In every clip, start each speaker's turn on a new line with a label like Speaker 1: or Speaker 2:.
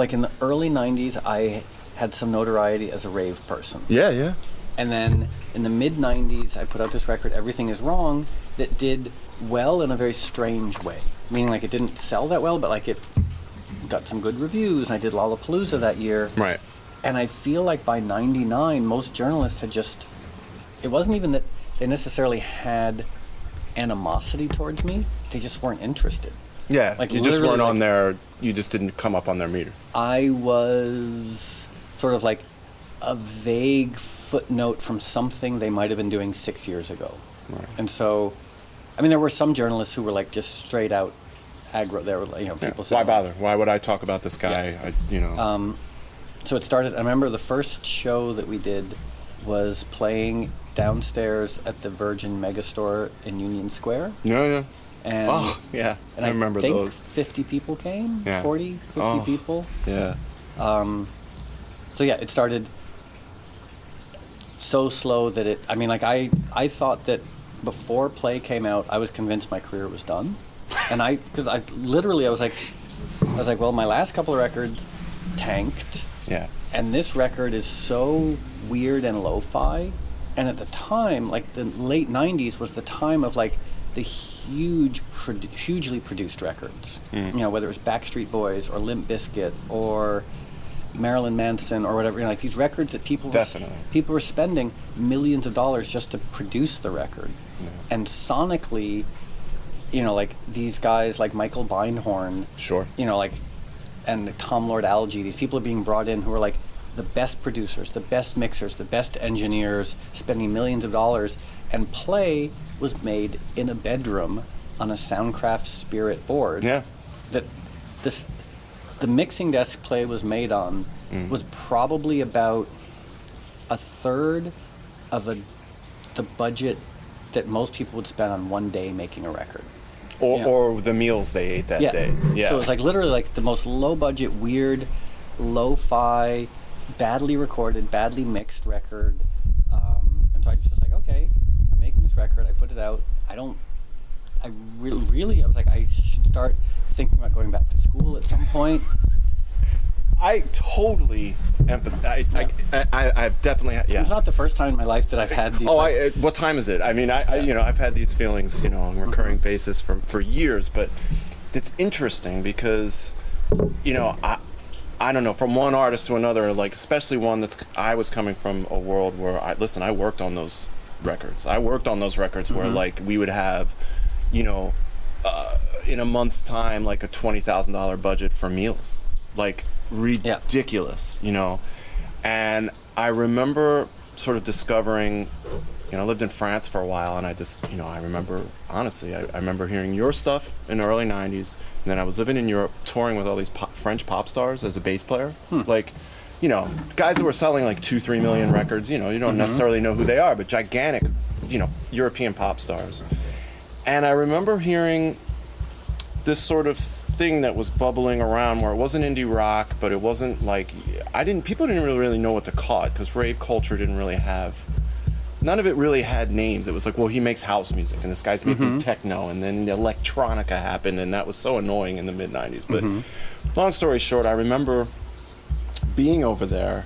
Speaker 1: like in the early '90s, I had some notoriety as a rave person,
Speaker 2: Yeah, yeah.
Speaker 1: and then in the mid '90s, I put out this record, "Everything Is Wrong," that did well in a very strange way. Meaning, like it didn't sell that well, but like it got some good reviews. And I did Lollapalooza that year,
Speaker 2: Right.
Speaker 1: and I feel like by '99, most journalists had just. It wasn't even that they necessarily had animosity towards me; they just weren't interested.
Speaker 2: Yeah.
Speaker 1: Like,
Speaker 2: you just weren't on
Speaker 1: like-
Speaker 2: their. You just didn't come up on their meter.
Speaker 1: I was sort of like a vague footnote from something they might have been doing six years ago.
Speaker 2: Right.
Speaker 1: And so, I mean, there were some journalists who were like just straight out aggro. There were, you know,
Speaker 2: Yeah.
Speaker 1: people
Speaker 2: Why
Speaker 1: saying,
Speaker 2: bother? Why would I talk about this guy? I, you know.
Speaker 1: Um, so it started. I remember the first show that we did was playing downstairs at the Virgin Megastore in Union Square.
Speaker 2: yeah, yeah.
Speaker 1: And,
Speaker 2: oh, yeah.
Speaker 1: and
Speaker 2: I remember
Speaker 1: think
Speaker 2: those.
Speaker 1: 50 people came,
Speaker 2: Yeah.
Speaker 1: 40, 50
Speaker 2: Oh.
Speaker 1: people.
Speaker 2: Yeah.
Speaker 1: Um, so yeah, it started so slow that it. I mean, like I, I thought that before Play came out, I was convinced my career was done, and I, because I literally, I was like, I was like, well, my last couple of records tanked,
Speaker 2: Yeah.
Speaker 1: and this record is so weird and lo-fi, and at the time, like the late '90s was the time of like the huge, produ- hugely produced records.
Speaker 2: Mm.
Speaker 1: You know, whether it was Backstreet Boys or Limp Bizkit or Marilyn Manson or whatever. You know, like these records that people were,
Speaker 2: Definitely.
Speaker 1: people were spending millions of dollars just to produce the record,
Speaker 2: Yeah.
Speaker 1: and sonically, you know, like these guys like Michael Beinhorn
Speaker 2: Sure.
Speaker 1: you know, like, and Tom Lord-Alge, these people are being brought in who are like the best producers, the best mixers, the best engineers, spending millions of dollars. And Play was made in a bedroom on a Soundcraft Spirit board.
Speaker 2: Yeah.
Speaker 1: That this, the mixing desk Play was made on
Speaker 2: Mm.
Speaker 1: was probably about a third of a, the budget that most people would spend on one day making a record.
Speaker 2: Or,
Speaker 1: Yeah.
Speaker 2: or the meals they ate that day. Yeah.
Speaker 1: So it was like literally like the most low budget, weird, lo-fi, badly recorded, badly mixed record. Um, and so I just record. I put it out. I don't. I re- really, I was like, I should start thinking about going back to school at some point.
Speaker 2: I totally empathize. I, I, I, I've definitely yeah.
Speaker 1: It's not the first time in my life that I've had these.
Speaker 2: Oh,
Speaker 1: like-
Speaker 2: I, uh, what time is it? I mean, I, I, you know, I've had these feelings, you know, on a recurring
Speaker 1: Mm-hmm.
Speaker 2: basis for for years, but it's interesting because, you know, I, I don't know, from one artist to another, like especially one that's I was coming from a world where I listen, I worked on those records. I worked on those records where
Speaker 1: Mm-hmm.
Speaker 2: like we would have, you know, uh, in a month's time, like a twenty thousand dollar budget for meals, like ridiculous, you know. And I remember sort of discovering, you know, I lived in France for a while, and I just, you know, I remember honestly, I, I remember hearing your stuff in the early '90s, and then I was living in Europe, touring with all these pop, French pop stars as a bass player, like. You know, guys that were selling like two, three million records. You know, you don't mm-hmm. necessarily know who they are, but gigantic, you know, European pop stars. And I remember hearing this sort of thing that was bubbling around where it wasn't indie rock, but it wasn't like I didn't. People didn't really, really know what to call it because rave culture didn't really have. None of it really had names. It was like, well, he makes house music, and this guy's making mm-hmm. techno, and then the electronica happened, and that was so annoying in the mid '90s. But mm-hmm. long story short, I remember being over there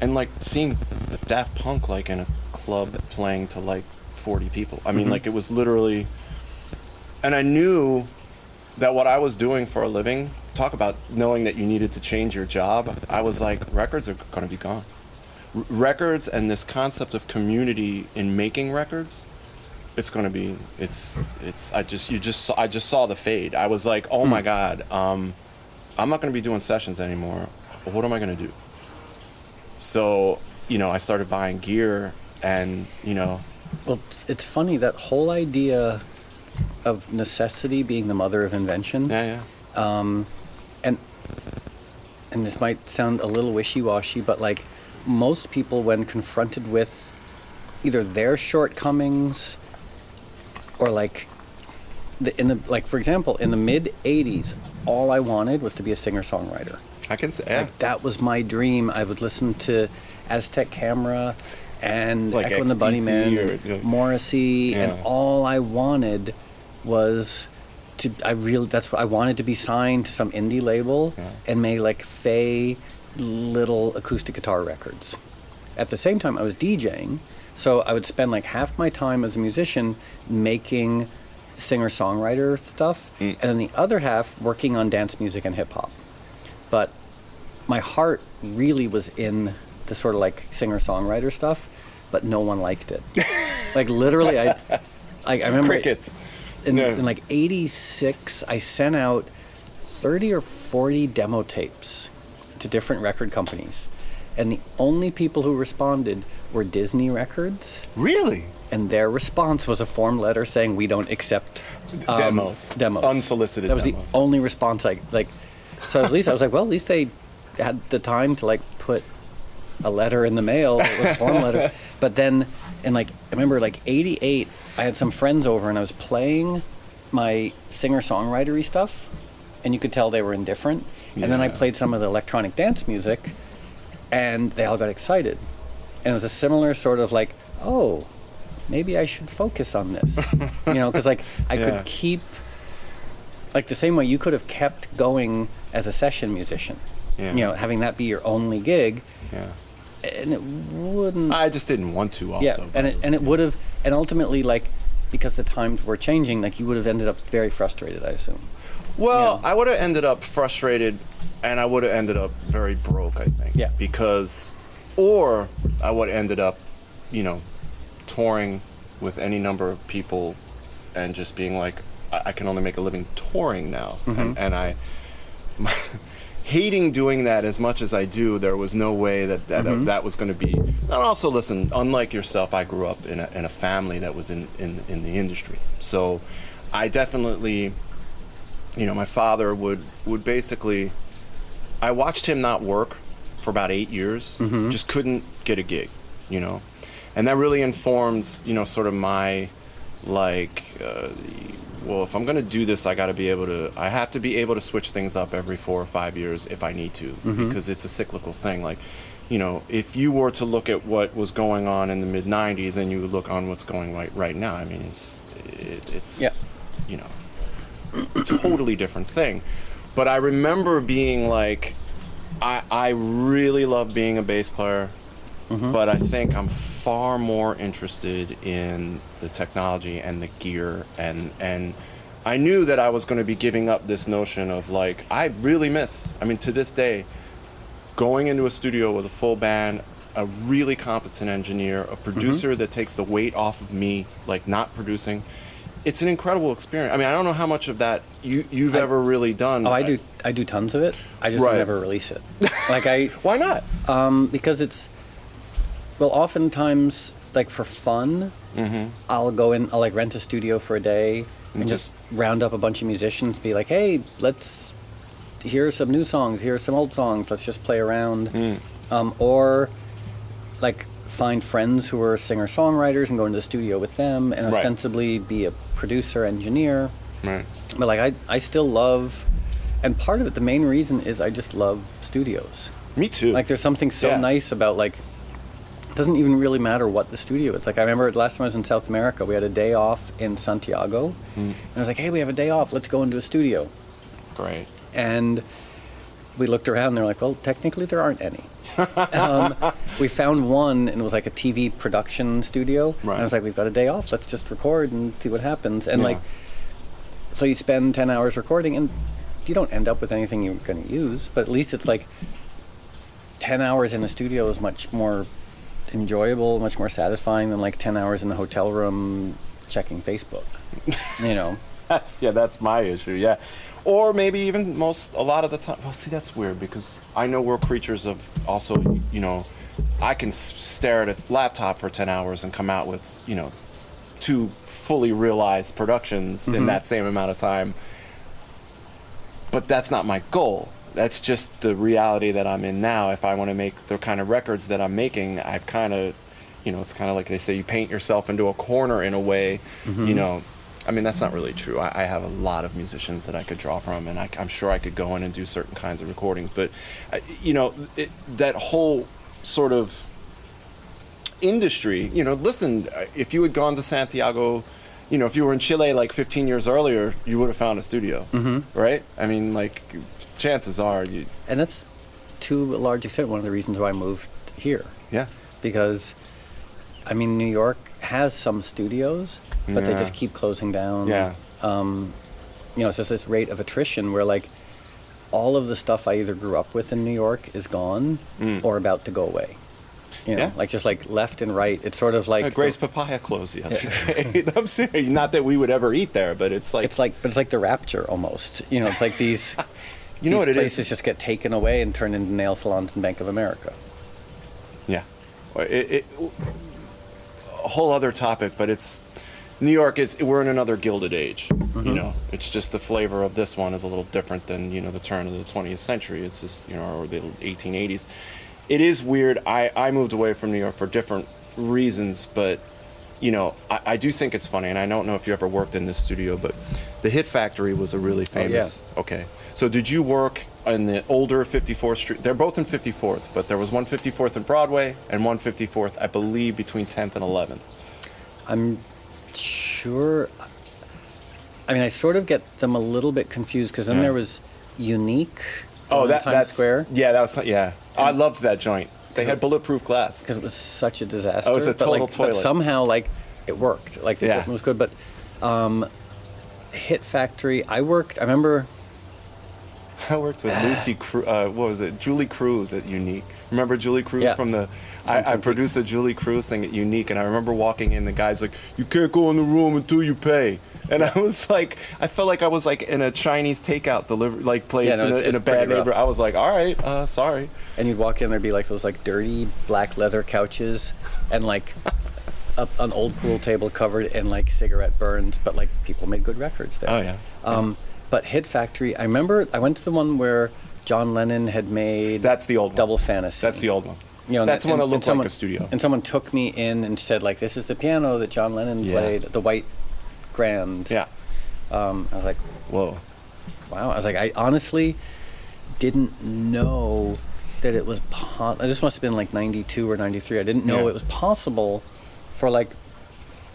Speaker 2: and like seeing Daft Punk like in a club playing to like 40 people. I mean, like it was literally, and I knew that what I was doing for a living. Talk about knowing that you needed to change your job. I was like, records are going to be gone. R- records and this concept of community in making records it's going to be it's it's i just you just saw, i just saw the fade i was like oh my god um i'm not going to be doing sessions anymore what am i going to do so you know i started buying gear and you know
Speaker 1: Well, it's- it's funny that whole idea of necessity being the mother of invention.
Speaker 2: yeah yeah
Speaker 1: um, and and this might sound a little wishy-washy, but like most people, when confronted with either their shortcomings or like the in the like for example in the mid '80s, all I wanted was to be a singer-songwriter.
Speaker 2: I can say yeah.
Speaker 1: Like that was my dream. I would listen to Aztec Camera and
Speaker 2: Like
Speaker 1: Echo and the
Speaker 2: XTC
Speaker 1: Bunnymen,
Speaker 2: or, know-
Speaker 1: Morrissey, and all I wanted was to I really that's what I wanted to be signed to some indie label
Speaker 2: Yeah.
Speaker 1: and make like fey little acoustic guitar records. At the same time, I was DJing, so I would spend like half my time as a musician making singer songwriter stuff,
Speaker 2: Mm.
Speaker 1: and then the other half working on dance music and hip hop. But my heart really was in the sort of like singer songwriter stuff, but no one liked it. like literally, I, I, I remember
Speaker 2: Crickets.
Speaker 1: in,
Speaker 2: Yeah.
Speaker 1: in like 86 i sent out 30 or 40 demo tapes to different record companies and the only people who responded were disney records
Speaker 2: Really?
Speaker 1: and their response was a form letter saying we don't accept um,
Speaker 2: Demos.
Speaker 1: demos
Speaker 2: Unsolicited
Speaker 1: that was
Speaker 2: demos.
Speaker 1: the only response i like so at least i was like well at least they had the time to like put a letter in the mail a form letter. But then in like i remember like 88 i had some friends over and i was playing my singer songwritery stuff and you could tell they were indifferent. And then i played some of the electronic dance music and they all got excited. And it was a similar sort of like oh maybe i should focus on this. You know because like i
Speaker 2: Yeah.
Speaker 1: could keep like the same way you could have kept going as a session musician
Speaker 2: Yeah.
Speaker 1: you know having that be your only gig
Speaker 2: Yeah.
Speaker 1: and it wouldn't
Speaker 2: I just didn't want to. Also.
Speaker 1: yeah and it, and it would have and ultimately like because the times were changing like you would have ended up very frustrated i assume
Speaker 2: Well,
Speaker 1: Yeah.
Speaker 2: I would have ended up frustrated, and I would have ended up very broke. I think.
Speaker 1: Yeah.
Speaker 2: Because, or I would have ended up, you know, touring with any number of people, and just being like, I, I can only make a living touring now,
Speaker 1: Mm-hmm.
Speaker 2: and, and I. hating doing that as much as I do, there was no way that that,
Speaker 1: Mm-hmm.
Speaker 2: that was going to be. And also, listen, unlike yourself, I grew up in a, in a family that was in, in, in the industry. So I definitely, you know, my father would, would basically, I watched him not work for about eight years, just couldn't get a gig, you know. And that really informed, you know, sort of my, like, uh, well, if I'm going to do this, I got to be able to, I have to be able to switch things up every four or five years if I need to, mm-hmm. because it's a cyclical thing. Like, you know, if you were to look at what was going on in the mid 90s and you look on what's going right, right now, I mean, it's, it, it's,
Speaker 1: Yeah.
Speaker 2: you know, totally different thing. But I remember being like, I, I really love being a bass player, mm-hmm. but I think I'm far more interested in the technology and the gear and and I knew that I was going to be giving up this notion of like I really miss. I mean, to this day, going into a studio with a full band, a really competent engineer, a producer that takes the weight off of me, like not producing. It's an incredible experience. I mean, I don't know how much of that you you've
Speaker 1: I-
Speaker 2: ever really done.
Speaker 1: oh i do i do tons of it i just
Speaker 2: Right.
Speaker 1: never release it like i
Speaker 2: Why not?
Speaker 1: um because it's well oftentimes like for fun
Speaker 2: Mm-hmm.
Speaker 1: i'll go in i'll like rent a studio for a day and just round up a bunch of musicians be like hey let's hear some new songs here's some old songs let's just play around
Speaker 2: Mm.
Speaker 1: um, or like find friends who are singer songwriters and go into the studio with them and
Speaker 2: Right.
Speaker 1: ostensibly be a producer engineer
Speaker 2: Right.
Speaker 1: but like I, I still love and part of it the main reason is i just love studios
Speaker 2: Me too.
Speaker 1: like there's something so
Speaker 2: Yeah.
Speaker 1: nice about like doesn't even really matter what the studio is. Like I remember last time I was in South America, we had a day off in Santiago, and I was like, "Hey, we have a day off. Let's go into a studio."
Speaker 2: Great.
Speaker 1: And we looked around. and They're like, "Well, technically, there aren't any." um, we found one, and it was like a TV production studio. And
Speaker 2: Right.
Speaker 1: I was like, "We've got a day off. Let's just record and see what happens." And
Speaker 2: Yeah.
Speaker 1: like, so you spend ten hours recording, and you don't end up with anything you're going to use. But at least it's like ten hours in a studio is much more enjoyable, much more satisfying than like ten hours in a hotel room checking Facebook. you know.
Speaker 2: That's yeah, that's my issue. Yeah, or maybe even most a lot of the time. Well, see, that's weird because I know we're creatures of also. You know, I can stare at a laptop for ten hours and come out with you know two fully realized productions in mm-hmm. that same amount of time. But that's not my goal. That's just the reality that I'm in now. If I want to make the kind of records that I'm making, I've kind of, you know, it's kind of like they say you paint yourself into a corner in a way. You know, I mean, that's not really true. I, I have a lot of musicians that I could draw from, and I, am sure I could go in and do certain kinds of recordings. But, uh, you know, it, that whole sort of industry, you know, listen, uh, if you had gone to Santiago you know, if you were in Chile like 15 years earlier, you would have found a studio, mm-hmm. right? I mean, like, chances are you.
Speaker 1: And that's to a large extent one of the reasons why I moved here.
Speaker 2: Yeah.
Speaker 1: Because, I mean, New York has some studios, but yeah. they just keep closing down.
Speaker 2: Yeah.
Speaker 1: Um, you know, it's just this rate of attrition where like all of the stuff I either grew up with in New York is gone mm. or about to go away. You know, yeah. like just like left and right. It's sort of like
Speaker 2: uh, Gray's the, Papaya closed the other day. I'm serious. Not that we would ever eat there, but it's like
Speaker 1: it's like but it's like the Rapture almost. You know, it's like these.
Speaker 2: you know
Speaker 1: these
Speaker 2: what it
Speaker 1: places just get taken away and turned into nail salons and Bank of America.
Speaker 2: Yeah, it, it, a whole other topic, but it's New York is we're in another gilded age. Mm-hmm. You know, it's just the flavor of this one is a little different than you know the turn of the 20th century. It's just you know or the 1880s. It is weird. I I moved away from New York for different reasons, but you know I, I do think it's funny, and I don't know if you ever worked in this studio, but the Hit Factory was a really famous.
Speaker 1: Oh, yeah.
Speaker 2: Okay, so did you work in the older 54th Street? They're both in 54th, but there was one 54th in Broadway and one 54th, I believe, between 10th and 11th.
Speaker 1: I'm sure. I mean, I sort of get them a little bit confused because then yeah. there was Unique.
Speaker 2: Oh, that,
Speaker 1: Times
Speaker 2: that's
Speaker 1: Square.
Speaker 2: Yeah, that was yeah. I loved that joint. They had bulletproof glass
Speaker 1: because it was such a disaster.
Speaker 2: Oh, it was a total
Speaker 1: but like,
Speaker 2: toilet.
Speaker 1: But somehow, like, it worked. Like the
Speaker 2: yeah.
Speaker 1: equipment was good. But um, Hit Factory, I worked. I remember.
Speaker 2: I worked with Lucy. Cru- uh, what was it? Julee Cruise at Unique. Remember Julee Cruise
Speaker 1: yeah.
Speaker 2: from the I, I produced a Julee Cruise thing at Unique, and I remember walking in. The guy's like, "You can't go in the room until you pay." And I was like, I felt like I was like in a Chinese takeout delivery like place
Speaker 1: yeah, no,
Speaker 2: in, a, in a bad neighborhood. I was like, "All right, uh, sorry."
Speaker 1: And you'd walk in, there'd be like those like dirty black leather couches, and like. a, an old pool table covered in like cigarette burns, but like people made good records there.
Speaker 2: Oh yeah.
Speaker 1: Um, but Hit Factory, I remember I went to the one where John Lennon had made.
Speaker 2: That's the old
Speaker 1: Double
Speaker 2: one.
Speaker 1: Fantasy.
Speaker 2: That's the old one.
Speaker 1: You know,
Speaker 2: that's
Speaker 1: the
Speaker 2: one that looked
Speaker 1: someone,
Speaker 2: like a studio.
Speaker 1: And someone took me in and said, like, this is the piano that John Lennon
Speaker 2: Yeah.
Speaker 1: played, the white grand.
Speaker 2: Yeah.
Speaker 1: Um, I was like,
Speaker 2: Whoa.
Speaker 1: wow. I was like, I honestly didn't know that it was. Po- this must have been like '92 or '93. I didn't know
Speaker 2: Yeah.
Speaker 1: it was possible for like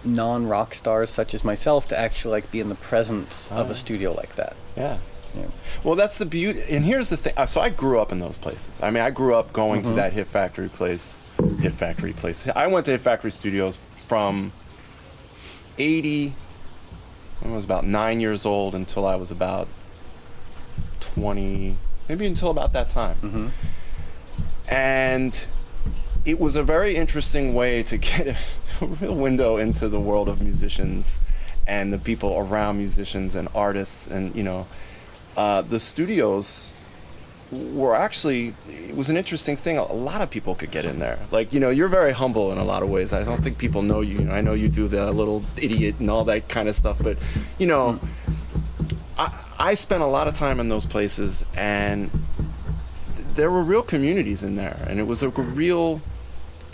Speaker 1: non-rock stars such as myself to actually like be in the presence of
Speaker 2: Oh.
Speaker 1: a studio like that.
Speaker 2: Yeah.
Speaker 1: Yeah.
Speaker 2: Well, that's the beauty. And here's the thing. uh, So I grew up in those places. I mean, I grew up going to that Hit Factory place. Hit Factory place. I went to Hit Factory Studios from 80. I was about nine years old until I was about 20, maybe until about that time.
Speaker 1: Mm-hmm.
Speaker 2: And it was a very interesting way to get a real window into the world of musicians and the people around musicians and artists and you know uh, the studios were actually it was an interesting thing a lot of people could get in there like you know you're very humble in a lot of ways i don't think people know you, you know i know you do the little idiot and all that kind of stuff but you know I, I spent a lot of time in those places and there were real communities in there and it was a real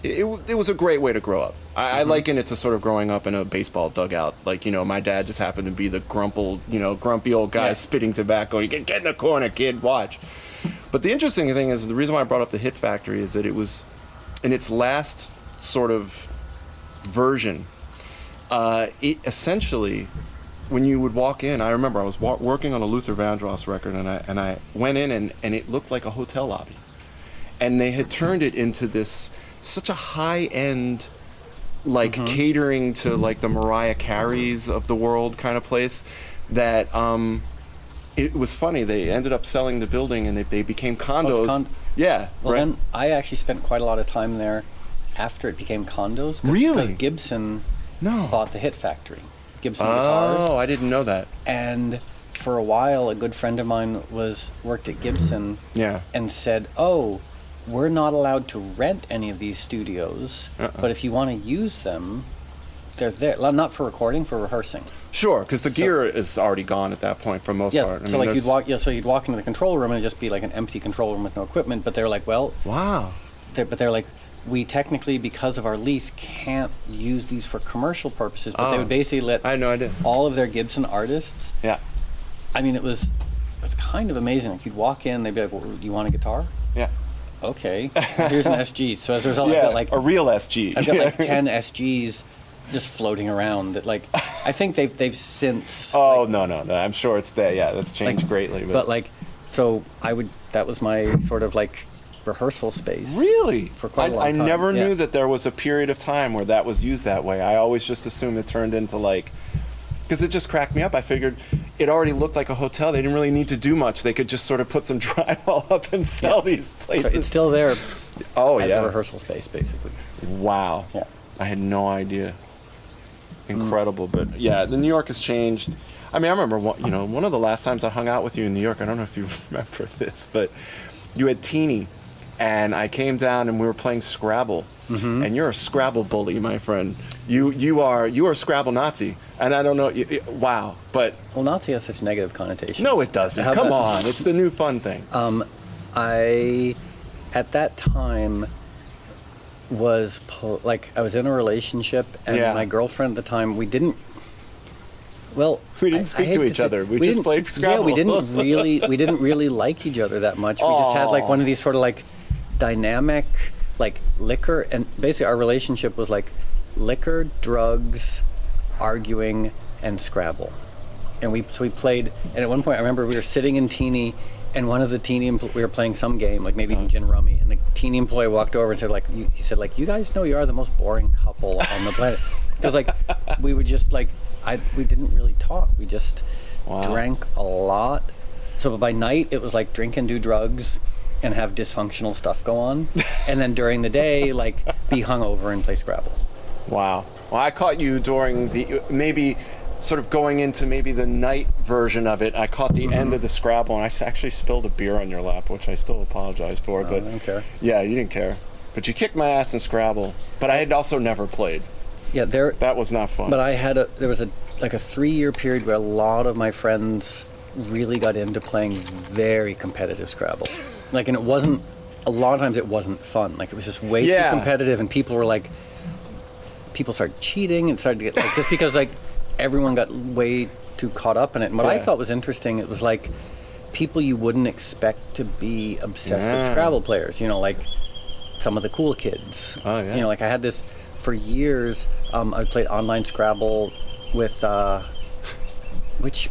Speaker 2: it, it, was a great way to grow up. I, I mm-hmm. liken it to sort of growing up in a baseball dugout. Like, you know, my dad just happened to be the grumple, you know, grumpy old guy
Speaker 1: Yeah.
Speaker 2: spitting tobacco. You can get in the corner, kid, watch. But the interesting thing is, the reason why I brought up the Hit Factory is that it was in its last sort of version. Uh, it essentially, when you would walk in, I remember I was wa- working on a Luther Vandross record, and I and I went in, and, and it looked like a hotel lobby, and they had turned it into this such a high end, like catering to like the Mariah Careys of the world kind of place, that um, it was funny. They ended up selling the building, and they, they became oh, condos.
Speaker 1: con-
Speaker 2: yeah,
Speaker 1: Well,
Speaker 2: right.
Speaker 1: then I actually spent quite a lot of time there after it became condos.
Speaker 2: Really?
Speaker 1: Because Gibson
Speaker 2: no.
Speaker 1: bought the Hit Factory, Gibson Guitars,
Speaker 2: Oh, I didn't know that.
Speaker 1: and for a while, a good friend of mine was worked at Gibson
Speaker 2: Yeah.
Speaker 1: and said, "Oh, we're not allowed to rent any of these studios,
Speaker 2: Uh-uh.
Speaker 1: but if you want to use them, they're there. Not for recording, for rehearsing.
Speaker 2: Sure, because the
Speaker 1: So-
Speaker 2: gear is already gone at that point for most
Speaker 1: Yes.
Speaker 2: part. I
Speaker 1: so
Speaker 2: mean,
Speaker 1: like
Speaker 2: there's-
Speaker 1: you'd walk, yeah. So you'd walk into the control room and it'd just be like an empty control room with no equipment. But they're like, well,
Speaker 2: Wow.
Speaker 1: they're, but they're like, we technically, because of our lease, can't use these for commercial purposes. But they
Speaker 2: Oh.
Speaker 1: would basically let
Speaker 2: I had no idea.
Speaker 1: all of their Gibson artists.
Speaker 2: Yeah.
Speaker 1: I mean, it was it's kind of amazing. Like you'd walk in, they'd be like, well, "Do you want a guitar?"
Speaker 2: Yeah.
Speaker 1: Okay, here's an SG. So as a result, I've
Speaker 2: yeah.
Speaker 1: got like
Speaker 2: a real SG.
Speaker 1: I've got
Speaker 2: Yeah.
Speaker 1: like ten SGs just floating around. That like I think they've they've since.
Speaker 2: Oh
Speaker 1: like,
Speaker 2: no, no, no! I'm sure it's there. Yeah, that's changed
Speaker 1: like,
Speaker 2: greatly. But,
Speaker 1: but like, so I would. That was my sort of like rehearsal space.
Speaker 2: Really?
Speaker 1: For quite a long
Speaker 2: I, I
Speaker 1: time,
Speaker 2: never
Speaker 1: yeah.
Speaker 2: knew that there was a period of time where that was used that way. I always just assumed it turned into like, because it just cracked me up. I figured it already looked like a hotel. They didn't really need to do much. They could just sort of put some drywall up and sell
Speaker 1: Yeah.
Speaker 2: these places.
Speaker 1: it's still there
Speaker 2: oh
Speaker 1: as
Speaker 2: yeah.
Speaker 1: a rehearsal space, basically.
Speaker 2: Wow.
Speaker 1: Yeah.
Speaker 2: I had no idea. Incredible, but yeah, the New York has changed. I mean, I remember one, you know one of the last times I hung out with you in New York. I don't know if you remember this, but you had Teany, and I came down and we were playing Scrabble. Mm-hmm. And you're a Scrabble bully, my friend. You you are you are a Scrabble Nazi, and I don't know. wow, but
Speaker 1: Well, Nazi has such negative connotations.
Speaker 2: no, it doesn't.
Speaker 1: How
Speaker 2: Come
Speaker 1: about-
Speaker 2: on, it's the new fun thing.
Speaker 1: Um, I, at that time, was pl- like I was in a relationship, and
Speaker 2: Yeah.
Speaker 1: my girlfriend at the time we didn't. Well,
Speaker 2: We didn't
Speaker 1: I- I
Speaker 2: speak
Speaker 1: hate
Speaker 2: to each
Speaker 1: say-
Speaker 2: other. We just played Scrabble.
Speaker 1: Yeah, we didn't really, we didn't really like each other that much. We just had like one of these sort of like dynamic, like liquor, and basically our relationship was like liquor, drugs, arguing, and Scrabble and we so we played and at one point I remember we were sitting in Teany and one of the Teany empl- we were playing some game like maybe uh-huh. gin rummy and the Teany employee walked over and said like you, he said like you guys know you are the most boring couple on the planet. Because like we would just like I we didn't really talk. We just
Speaker 2: Wow.
Speaker 1: drank a lot. So by night it was like drink and do drugs and have dysfunctional stuff go on. And then during the day like be hungover and play Scrabble.
Speaker 2: Wow. Well, I caught you during the maybe sort of going into maybe the night version of it. I caught the end mm-hmm. of the Scrabble, and I actually spilled a beer on your lap, which I still apologize for.
Speaker 1: Oh, I
Speaker 2: but
Speaker 1: don't care.
Speaker 2: yeah, you didn't care. But you kicked my ass in Scrabble. But I had also never played.
Speaker 1: yeah there
Speaker 2: That was not fun.
Speaker 1: But I had a there was a like a three year period where a lot of my friends really got into playing very competitive Scrabble. Like and it wasn't a lot of times it wasn't fun. Like it was just way
Speaker 2: Yeah.
Speaker 1: too competitive and people were like people started cheating and started to get like just because like everyone got way too caught up in it. And what I thought was interesting, it was like people you wouldn't expect to be obsessive
Speaker 2: Yeah.
Speaker 1: Scrabble players, you know, like some of the cool kids.
Speaker 2: Oh, yeah.
Speaker 1: You know, like I had this for years. Um, I played online Scrabble with uh, which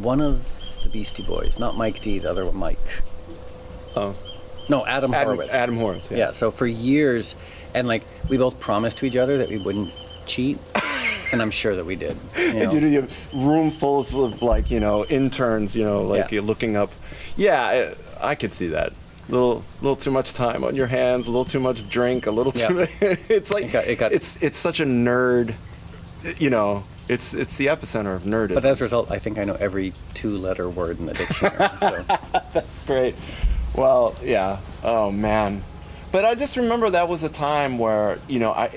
Speaker 1: one of the Beastie Boys, not Mike D, the other one, Mike.
Speaker 2: oh,
Speaker 1: No, Adam,
Speaker 2: Adam,
Speaker 1: Horovitz.
Speaker 2: Adam Horovitz. Yeah.
Speaker 1: Yeah. So for years, and like we both promised to each other that we wouldn't cheat, and I'm sure that we did. You know?
Speaker 2: You, you have room fulls of like you know interns, you know, like
Speaker 1: Yeah.
Speaker 2: you're looking up. Yeah, I, I could see that. Little, little too much time on your hands. A little too much drink. A little too. It's like
Speaker 1: It got- it got-
Speaker 2: it's it's such a nerd. You know, it's it's the epicenter of nerdism.
Speaker 1: But as a result, I think I know every two-letter word in the dictionary. so.
Speaker 2: That's great. Well, yeah. Oh man. But I just remember that was a time where you know I.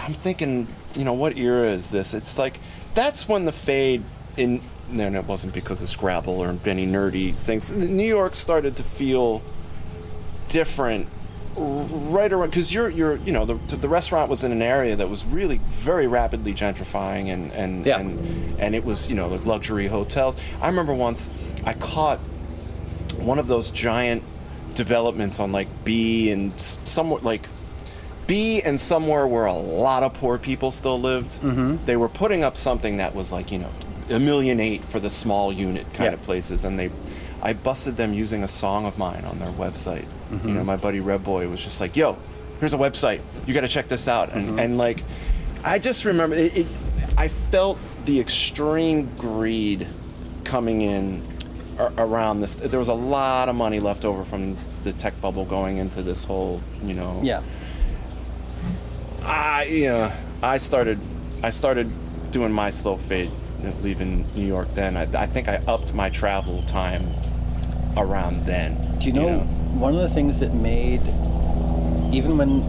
Speaker 2: I'm thinking, you know, what era is this? It's like that's when the fade in. No, no, it wasn't because of Scrabble or any nerdy things. New York started to feel different right around because you're you're you know the, the restaurant was in an area that was really very rapidly gentrifying and and
Speaker 1: Yeah.
Speaker 2: and, and it was you know the luxury hotels i remember once i caught one of those giant developments on like b and s- somewhere like b and somewhere where a lot of poor people still lived mm-hmm. they were putting up something that was like you know a million eight for the small unit kind
Speaker 1: Yeah.
Speaker 2: of places. And they i busted them using a song of mine on their website. You know my buddy red boy was just like yo here's a website. You got to check this out. And, and like i just remember it, it i felt the extreme greed coming in around this. There was a lot of money left over from the tech bubble going into this whole you know
Speaker 1: yeah.
Speaker 2: I yeah, I started I started doing my slow fade leaving New York then. I, I think I upped my travel time around then.
Speaker 1: Do you know, one of the things that made, even when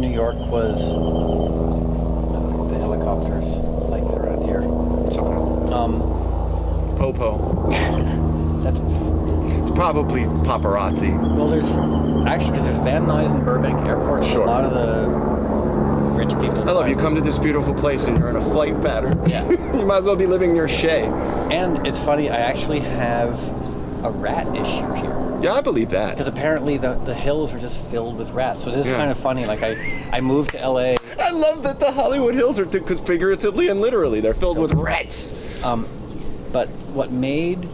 Speaker 1: New York was the helicopters like they're around here, um,
Speaker 2: Popo.
Speaker 1: that's
Speaker 2: It's probably paparazzi.
Speaker 1: well. There's actually because there's Van Nuys and Burbank Airport.
Speaker 2: Sure.
Speaker 1: A lot of the rich people.
Speaker 2: I love you come to this beautiful place and you're in a flight pattern.
Speaker 1: Yeah.
Speaker 2: you might as well be living near Shea.
Speaker 1: And it's funny. I actually have a rat issue here.
Speaker 2: Yeah, I believe that.
Speaker 1: Because apparently the, the hills are just filled with rats. So this is
Speaker 2: Yeah.
Speaker 1: kind of funny. Like I, I moved to LA.
Speaker 2: That's love that the Hollywood Hills are because figuratively and literally they're filled with rats.
Speaker 1: Um, but what made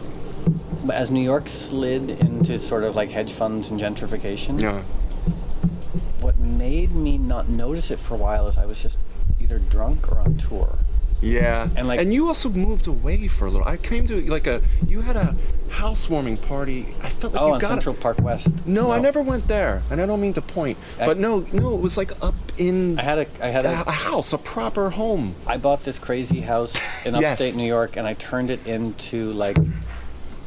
Speaker 1: as New York slid into sort of like hedge funds and gentrification,
Speaker 2: Yeah.
Speaker 1: Made me not notice it for a while is I was just either drunk or on tour.
Speaker 2: Yeah,
Speaker 1: And, like-
Speaker 2: and you also moved away for a little. I came to like a, you had a housewarming party. I felt like
Speaker 1: Oh,
Speaker 2: you
Speaker 1: on
Speaker 2: got
Speaker 1: Central
Speaker 2: it.
Speaker 1: Park West.
Speaker 2: No, I never went there, and I don't mean to point,
Speaker 1: I-
Speaker 2: but no, no, it was like up in
Speaker 1: I had a I had
Speaker 2: a,
Speaker 1: a
Speaker 2: a house, a proper home.
Speaker 1: I bought this crazy house in
Speaker 2: Yes.
Speaker 1: upstate New York, and I turned it into like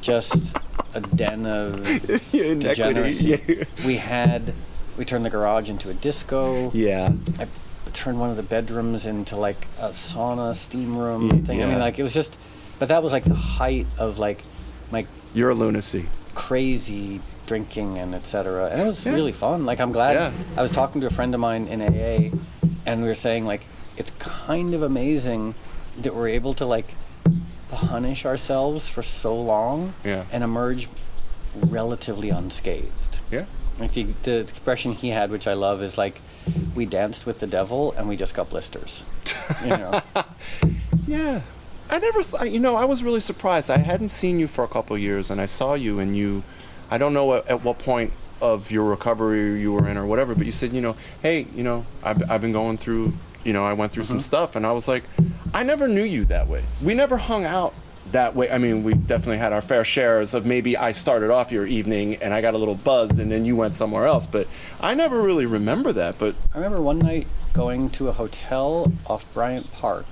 Speaker 1: just a den of degeneracy.
Speaker 2: yeah.
Speaker 1: We had we turned the garage into a disco.
Speaker 2: Yeah,
Speaker 1: I turned one of the bedrooms into like a sauna, steam room thing. I mean, like it was just, but that was like the height of like my
Speaker 2: you're a lunacy.
Speaker 1: crazy drinking and etc. And it was
Speaker 2: Yeah.
Speaker 1: really fun. Like I'm glad
Speaker 2: Yeah.
Speaker 1: I was talking to a friend of mine in AA, and we were saying like it's kind of amazing that we're able to like punish ourselves for so long
Speaker 2: Yeah.
Speaker 1: and emerge relatively unscathed.
Speaker 2: Yeah.
Speaker 1: Like the, the expression he had, which I love, is like, "We danced with the devil and we just got blisters." You know,
Speaker 2: Yeah. I never thought, you know, I was really surprised. I hadn't seen you for a couple years and I saw you and you, I don't know at, at what point of your recovery you were in or whatever, but you said, you know, hey, you know, I've, I've been going through, you know, I went through some mm-hmm. stuff and I was like, I never knew you that way. We never hung out that way. I mean, we definitely had our fair shares of maybe I started off your evening and I got a little buzzed and then you went somewhere else, but I never really remember that. But
Speaker 1: I remember one night going to a hotel off Bryant Park.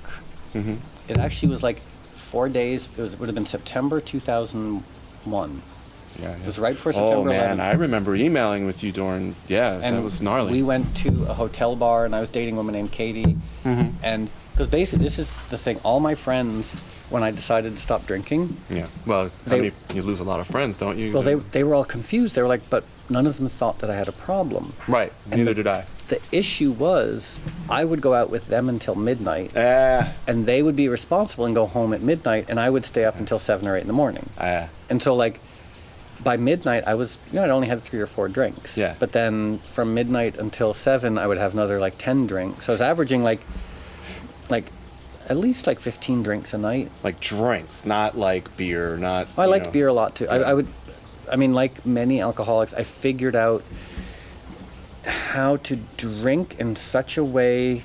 Speaker 2: Mm-hmm.
Speaker 1: It actually was like four days. It was, would have been September 2001.
Speaker 2: yeah,
Speaker 1: It was right before
Speaker 2: Oh
Speaker 1: September
Speaker 2: man,
Speaker 1: 11th.
Speaker 2: I remember emailing with you during, yeah,
Speaker 1: and
Speaker 2: that was gnarly.
Speaker 1: We went to a hotel bar, and I was dating a woman named Katie.
Speaker 2: Mm-hmm.
Speaker 1: And because basically, this is the thing. All my friends, when I decided to stop drinking,
Speaker 2: Yeah. Well,
Speaker 1: They-
Speaker 2: I mean, you lose a lot of friends, don't you?
Speaker 1: well, they they were all confused. They were like, but none of them thought that I had a problem.
Speaker 2: right. Neither did I.
Speaker 1: The issue was, I would go out with them until midnight,
Speaker 2: Ah,
Speaker 1: and they would be responsible and go home at midnight, and I would stay up until seven or eight in the morning.
Speaker 2: ah.
Speaker 1: And so, like, by midnight, I was, you know, I'd only had three or four drinks.
Speaker 2: Yeah.
Speaker 1: But then from midnight until seven, I would have another like 10 drinks. So I was averaging like, like, at least like 15 drinks a night.
Speaker 2: Like drinks, not like beer, not.
Speaker 1: I liked
Speaker 2: know.
Speaker 1: beer a lot too. I,
Speaker 2: Yeah.
Speaker 1: I would, I mean, like many alcoholics, I figured out how to drink in such a way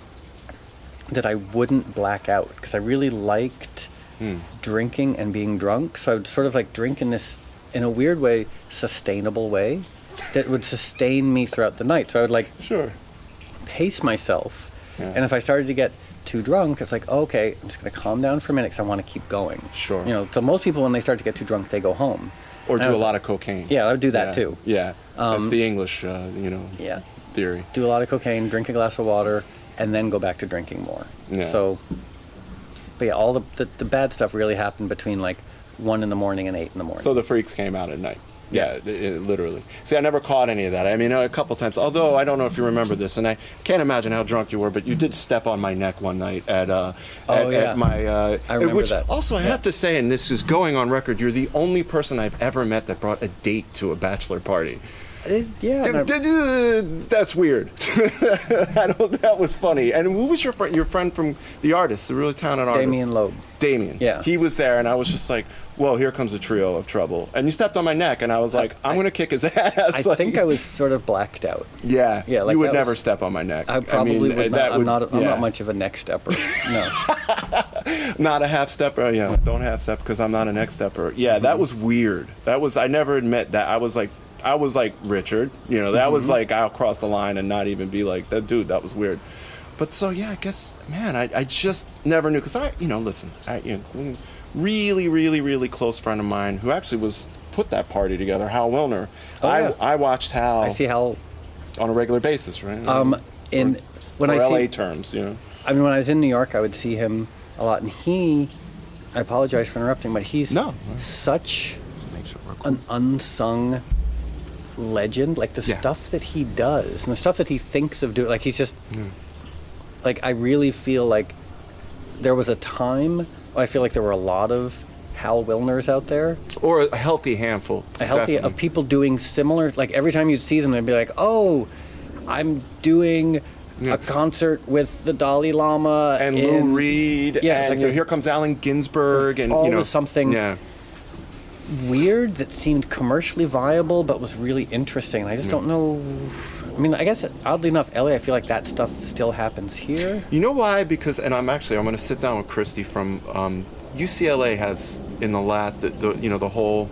Speaker 1: that I wouldn't black out because I really liked
Speaker 2: Hmm.
Speaker 1: drinking and being drunk. So I would sort of like drink in this, in a weird way, sustainable way that would sustain me throughout the night. So I would like
Speaker 2: Sure.
Speaker 1: pace myself.
Speaker 2: Yeah.
Speaker 1: And if I started to get too drunk, it's like, okay, I'm just going to calm down for a minute because I want to keep going.
Speaker 2: Sure.
Speaker 1: You know, so most people, when they start to get too drunk, they go home.
Speaker 2: Or
Speaker 1: And
Speaker 2: do a lot of cocaine.
Speaker 1: Yeah, I would do that
Speaker 2: yeah.
Speaker 1: too.
Speaker 2: Yeah. That's
Speaker 1: Um,
Speaker 2: the English, uh, you know,
Speaker 1: Yeah.
Speaker 2: theory.
Speaker 1: Do a lot of cocaine, drink a glass of water, and then go back to drinking more.
Speaker 2: Yeah.
Speaker 1: So, but yeah, all the, the, the bad stuff really happened between like 1 in the morning and 8 in the morning.
Speaker 2: So the freaks came out at night. Yeah, it- it- literally. See, I never caught any of that. I mean, a couple times. Although I don't know if you remember this, and I can't imagine how drunk you were, but you did step on my neck one night at uh,
Speaker 1: Oh,
Speaker 2: at,
Speaker 1: yeah.
Speaker 2: at my. Uh,
Speaker 1: I remember
Speaker 2: which
Speaker 1: that.
Speaker 2: also I have to say, and this is going on record, you're the only person I've ever met that brought a date to a bachelor party.
Speaker 1: It- yeah. I-
Speaker 2: D- d- d- That's weird. I that was funny. And who was your friend? Your friend from the artist, the really talented artist,
Speaker 1: Damian Loeb.
Speaker 2: Damian.
Speaker 1: Yeah.
Speaker 2: He was there, and I was just like, "Whoa, here comes a trio of trouble." And you stepped on my neck, and I was like, "I'm
Speaker 1: I-
Speaker 2: gonna kick his ass."
Speaker 1: I
Speaker 2: Like,
Speaker 1: think I was sort of blacked out.
Speaker 2: Yeah.
Speaker 1: Yeah, like
Speaker 2: you would never
Speaker 1: was-
Speaker 2: step on my neck.
Speaker 1: I probably
Speaker 2: mean,
Speaker 1: would not.
Speaker 2: that
Speaker 1: I'm not. I'm not much of a neck stepper. No.
Speaker 2: Not a half stepper. Oh, yeah, don't half step because I'm not a neck stepper. Yeah, that mm-hmm. was weird. That was. I never admit that. I was like. I was like Richard. You know, that was like I'll cross the line and not even be like that dude. That was weird. But so yeah, I guess man, I, I just never knew because I you know listen, I you know, really really really close friend of mine who actually was put that party together, Hal Willner.
Speaker 1: Oh,
Speaker 2: I
Speaker 1: yeah.
Speaker 2: I watched Hal
Speaker 1: I see Hal
Speaker 2: on a regular basis, right?
Speaker 1: Um, in when
Speaker 2: or
Speaker 1: I
Speaker 2: LA
Speaker 1: see,
Speaker 2: terms, you know.
Speaker 1: I mean, when I was in New York, I would see him a lot, and he. I apologize for interrupting, but he's
Speaker 2: No.
Speaker 1: such
Speaker 2: Make sure we're
Speaker 1: an unsung legend. Like the
Speaker 2: Yeah.
Speaker 1: stuff that he does and the stuff that he thinks of doing. Like he's just. Like I really feel like there was a time. I feel like there were a lot of Hal Willners out there.
Speaker 2: or a healthy handful.
Speaker 1: a healthy
Speaker 2: definitely.
Speaker 1: of people doing similar like every time you'd see them they'd be like oh i'm doing
Speaker 2: Yeah.
Speaker 1: a concert with the Dalai Lama
Speaker 2: and
Speaker 1: in-
Speaker 2: Lou Reed.
Speaker 1: Yeah,
Speaker 2: and
Speaker 1: like
Speaker 2: you know, here comes Allen Ginsberg, and you know
Speaker 1: something-
Speaker 2: Yeah,
Speaker 1: weird that seemed commercially viable but was really interesting. I just don't know. I mean, I guess oddly enough, LA, I feel like that stuff still happens here.
Speaker 2: you know why? Because and I'm actually I'm going to sit down with Kristy from um, UCLA has in the lat, the, the you know the whole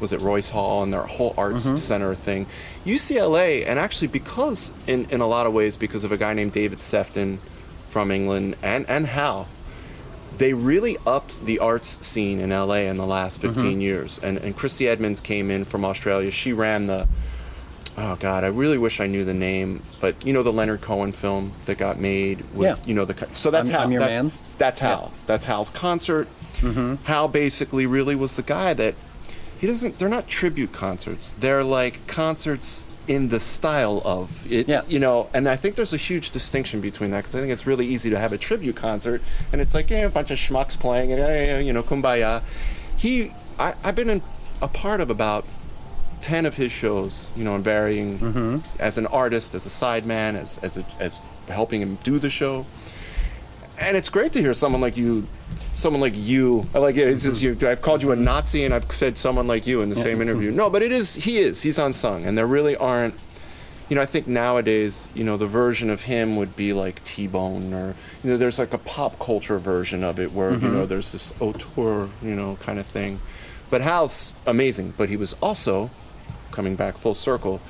Speaker 2: was it Royce Hall and their whole arts
Speaker 1: Mm-hmm.
Speaker 2: center thing. UCLA and actually because in in a lot of ways because of a guy named David Sefton from England and and Hal they really upped the arts scene in LA in the last 15
Speaker 1: Mm-hmm.
Speaker 2: years. And, and Kristy Edmunds came in from Australia. She ran the, oh God, I really wish I knew the name, but you know the Leonard Cohen film that got made with,
Speaker 1: Yeah.
Speaker 2: you know, the, so that's
Speaker 1: I'm-
Speaker 2: Hal.
Speaker 1: I'm Your
Speaker 2: that's,
Speaker 1: Man?
Speaker 2: That's
Speaker 1: Yeah.
Speaker 2: Hal. That's Hal's concert. Hal basically really was the guy that, he doesn't, they're not tribute concerts. They're like concerts in the style of it,
Speaker 1: Yeah.
Speaker 2: you know, and I think there's a huge distinction between that because I think it's really easy to have a tribute concert and it's like, yeah, a bunch of schmucks playing and, you know, kumbaya. He, I, I've been in, a part of about 10 of his shows, you know, in varying mm-hmm. as an artist, as a sideman, as, as, a, as helping him do the show. And it's great to hear someone like you, someone like you. I like it. It's just you. I've called you a Nazi, and I've said someone like you in the same interview. No, but it is. He is. He's unsung, and there really aren't. You know, I think nowadays, you know, the version of him would be like T-Bone, or you know, there's like a pop culture version of it where you know mm-hmm. there's this auteur, you know, kind of thing. But Hal's amazing, but he was also coming back full circle,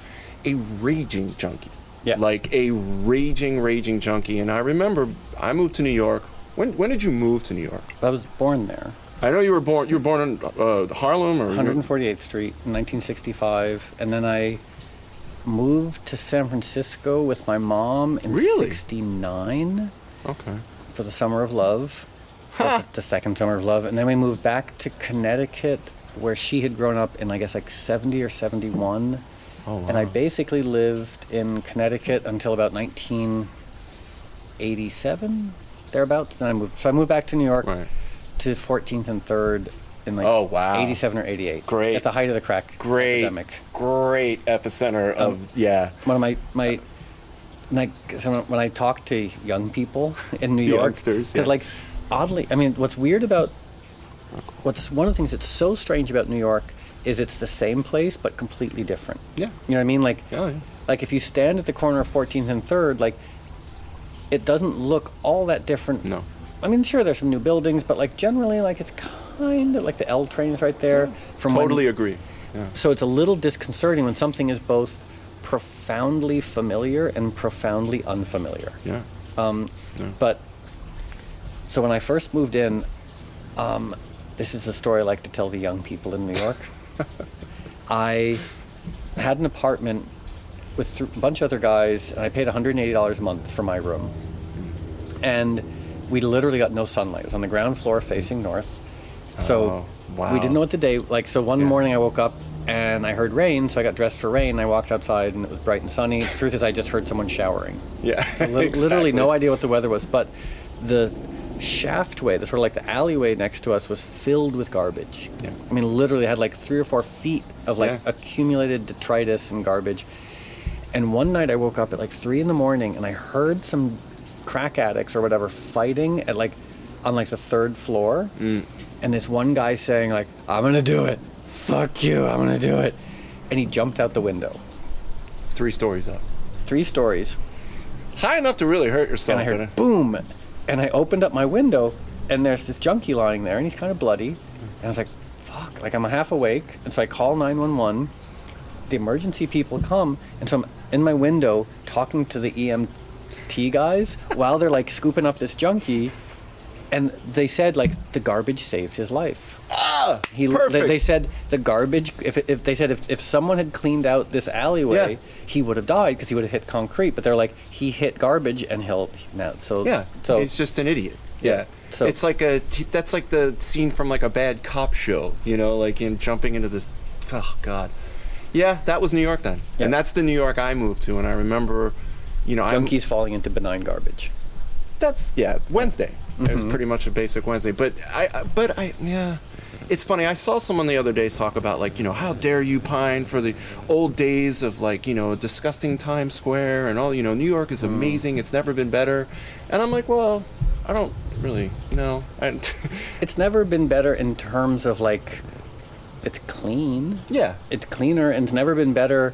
Speaker 2: a raging junkie.
Speaker 1: Yeah.
Speaker 2: Like a raging, raging junkie. And I remember I moved to New York. When when did you move to New York?
Speaker 1: I was born there,
Speaker 2: I know you were born. You were born in uh, Harlem, or
Speaker 1: 148th Street in 1965, and then I moved to San Francisco with my mom in
Speaker 2: Really?
Speaker 1: '69
Speaker 2: Okay.
Speaker 1: for the summer of love, the second summer of love, and then we moved back to Connecticut, where she had grown up in I guess like 70 or 71.
Speaker 2: Oh wow.
Speaker 1: And I basically lived in Connecticut until about 1987, thereabouts. Then I moved. So I moved back to New York
Speaker 2: Right.
Speaker 1: to 14th and 3rd in like
Speaker 2: Oh, wow.
Speaker 1: 87 or 88.
Speaker 2: Great.
Speaker 1: At the height of the crack
Speaker 2: Great.
Speaker 1: epidemic.
Speaker 2: Great epicenter of
Speaker 1: Um,
Speaker 2: yeah.
Speaker 1: One of my my like when I talk to young people in New York,
Speaker 2: because yeah.
Speaker 1: like oddly, I mean, what's weird about what's one of the things that's so strange about New York is it's the same place but completely different.
Speaker 2: Yeah.
Speaker 1: You know what I mean? Like
Speaker 2: Yeah. yeah.
Speaker 1: like if you stand at the corner of 14th and 3rd, like it doesn't look all that different.
Speaker 2: No.
Speaker 1: I mean, sure, there's some new buildings, but like generally, like it's kind of like the L train is right there. From when-
Speaker 2: Totally agree. Yeah.
Speaker 1: so it's a little disconcerting when something is both profoundly familiar and profoundly unfamiliar.
Speaker 2: Yeah.
Speaker 1: Um,
Speaker 2: Yeah.
Speaker 1: But so when I first moved in, um, this is a story I like to tell the young people in New York. I had an apartment with th- a bunch of other guys, and I paid $180 a month for my room. And we literally got no sunlight. It was on the ground floor facing north. So
Speaker 2: Oh, wow.
Speaker 1: we didn't know what the day like. So one
Speaker 2: Yeah.
Speaker 1: morning I woke up and I heard rain, so I got dressed for rain. I walked outside and it was bright and sunny. The truth is, I just heard someone showering.
Speaker 2: Yeah.
Speaker 1: Li- Literally no idea what the weather was, but the shaftway, the sort of like the alleyway next to us, was filled with garbage.
Speaker 2: Yeah.
Speaker 1: I mean, literally had like three or four feet of like
Speaker 2: Yeah.
Speaker 1: accumulated detritus and garbage. And one night I woke up at like three in the morning and I heard some crack addicts or whatever fighting at like on like the third floor.
Speaker 2: Mm.
Speaker 1: And this one guy saying like, "I'm gonna do it. Fuck you. I'm gonna do it." And he jumped out the window.
Speaker 2: Three stories up.
Speaker 1: Three stories.
Speaker 2: High enough to really hurt yourself.
Speaker 1: and I heard boom, and I opened up my window, and there's this junkie lying there, and he's kind of bloody, and I was like, "Fuck!" Like I'm half awake, and so I call 911. The emergency people come, and so I'm in my window talking to the EMT guys while they're like scooping up this junkie, and they said like the garbage saved his life.
Speaker 2: Ah,
Speaker 1: He, they,
Speaker 2: perfect.
Speaker 1: they said the garbage. If, if they said if, if someone had cleaned out this alleyway,
Speaker 2: Yeah.
Speaker 1: he would have died because he would have hit concrete. But they're like he hit garbage and he'll now. So
Speaker 2: Yeah.
Speaker 1: so
Speaker 2: he's just an idiot. Yeah.
Speaker 1: So-
Speaker 2: it's like a that's like the scene from like a bad cop show, you know, like in jumping into this oh god. Yeah, that was New York then.
Speaker 1: Yeah.
Speaker 2: And that's the New York I moved to and I remember you know, I'm
Speaker 1: junkies falling into benign garbage.
Speaker 2: that's yeah, Wednesday. It was
Speaker 1: Mhm.
Speaker 2: pretty much a basic Wednesday, but I but I yeah. it's funny. I saw someone the other day talk about like you know how dare you pine for the old days of like you know disgusting Times Square and all. You know New York is amazing. It's never been better. And I'm like, well, I don't really know.
Speaker 1: It's never been better in terms of like, it's clean.
Speaker 2: yeah,
Speaker 1: It's cleaner, and it's never been better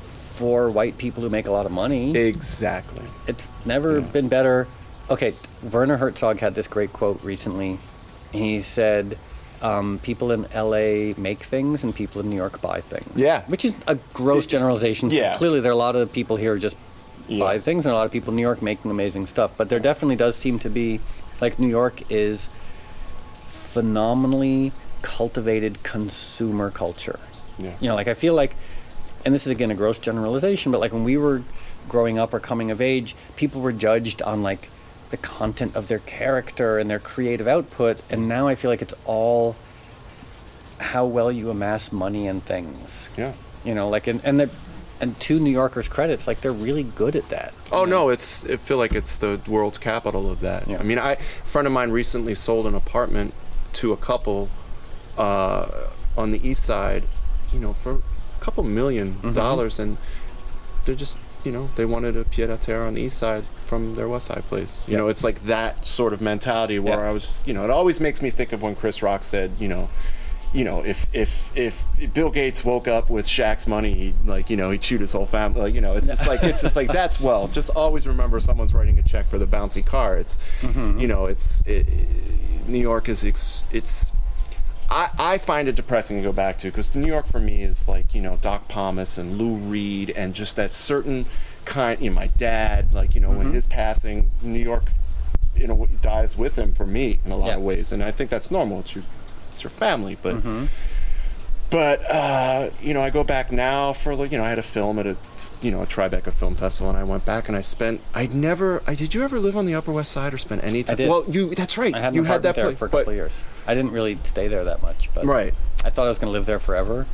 Speaker 1: for white people who make a lot of money.
Speaker 2: exactly.
Speaker 1: It's never
Speaker 2: Yeah.
Speaker 1: been better. Okay, Werner Herzog had this great quote recently. He said, um, "People in LA make things, and people in New York buy things."
Speaker 2: Yeah.
Speaker 1: which is a gross generalization.
Speaker 2: Yeah.
Speaker 1: clearly there are a lot of people here who just
Speaker 2: Yeah.
Speaker 1: buy things, and a lot of people in New York making amazing stuff. But there definitely does seem to be, like New York is phenomenally cultivated consumer culture
Speaker 2: Yeah.
Speaker 1: you know like i feel like and this is again a gross generalization but like when we were growing up or coming of age people were judged on like the content of their character and their creative output and now i feel like it's all how well you amass money and things
Speaker 2: Yeah.
Speaker 1: you know like and and the and to new yorkers credits like they're really good at that
Speaker 2: Oh
Speaker 1: know?
Speaker 2: no, it's I feel like it's the world's capital of that.
Speaker 1: Yeah.
Speaker 2: I mean, I a friend of mine recently sold an apartment to a couple uh, on the east side, you know, for a couple 1000000
Speaker 1: Mm-hmm.
Speaker 2: dollars, and they're just you know they wanted a pied a terre on the east side from their west side place. You
Speaker 1: Yeah.
Speaker 2: know, it's like that sort of mentality where
Speaker 1: Yeah.
Speaker 2: I was, you know, it always makes me think of when Chris Rock said, you know. You know, if if if Bill Gates woke up with Shaq's money, he'd like you know he'd shoot his whole family. Like you know, it's just like it's just like that's wealth. Just always remember someone's writing a check for the bouncy car. It's you know, it's it, New York is ex, it's. I, I find it depressing to go back to because New York for me is like you know Doc Pomus and Lou Reed and just that certain kind. You know, my dad, like you know, when his passing, New York, you know, dies with him for me in a lot
Speaker 1: Yeah.
Speaker 2: of ways, and I think that's normal. It's your it's your family, but but uh, you know, I go back now for like you know, I had a film at a you know a Tribeca Film Festival, and I went back and I spent. I never. I did you ever live on the Upper West Side or spend any time?
Speaker 1: I did.
Speaker 2: Well, you. That's right.
Speaker 1: i had an
Speaker 2: you had that
Speaker 1: there
Speaker 2: place,
Speaker 1: for a
Speaker 2: but-
Speaker 1: couple of years i didn't really stay there that much but
Speaker 2: Right.
Speaker 1: I thought I was going to live there forever,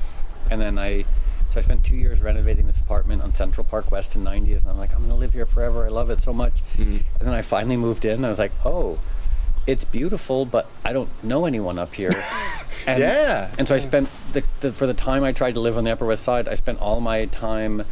Speaker 1: and then I, so I spent two years renovating this apartment on Central Park West in 90th, and I'm like, I'm going to live here forever. I love it so much.
Speaker 2: Mm-hmm.
Speaker 1: And then I finally moved in. And I was like, oh, it's beautiful, but I don't know anyone up here. And,
Speaker 2: Yeah.
Speaker 1: And so I spent the, the for the time I tried to live on the Upper West Side, I spent all my time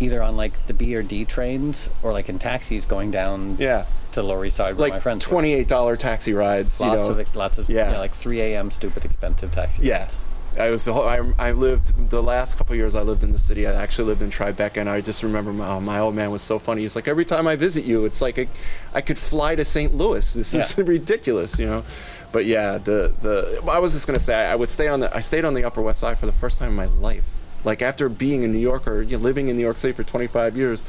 Speaker 1: either on like the B or D trains or like in taxis going down
Speaker 2: Yeah.
Speaker 1: to Lower East Side where my
Speaker 2: Like
Speaker 1: friends were.
Speaker 2: twenty-eight dollar taxi rides.
Speaker 1: Lots
Speaker 2: you know.
Speaker 1: of lots of
Speaker 2: Yeah.
Speaker 1: yeah. like 3 a.m. stupid expensive taxi
Speaker 2: Yeah.
Speaker 1: rides.
Speaker 2: I was the whole, I, I lived the last couple of years I lived in the city. I actually lived in Tribeca, and I just remember my, oh, my old man was so funny. He's like, every time I visit you, it's like a, I could fly to St. Louis. This is ridiculous, you know. But yeah, the the I was just gonna say I, I would stay on the I stayed on the Upper West Side for the first time in my life. Like after being in New York or you know, living in New York City for 25 years,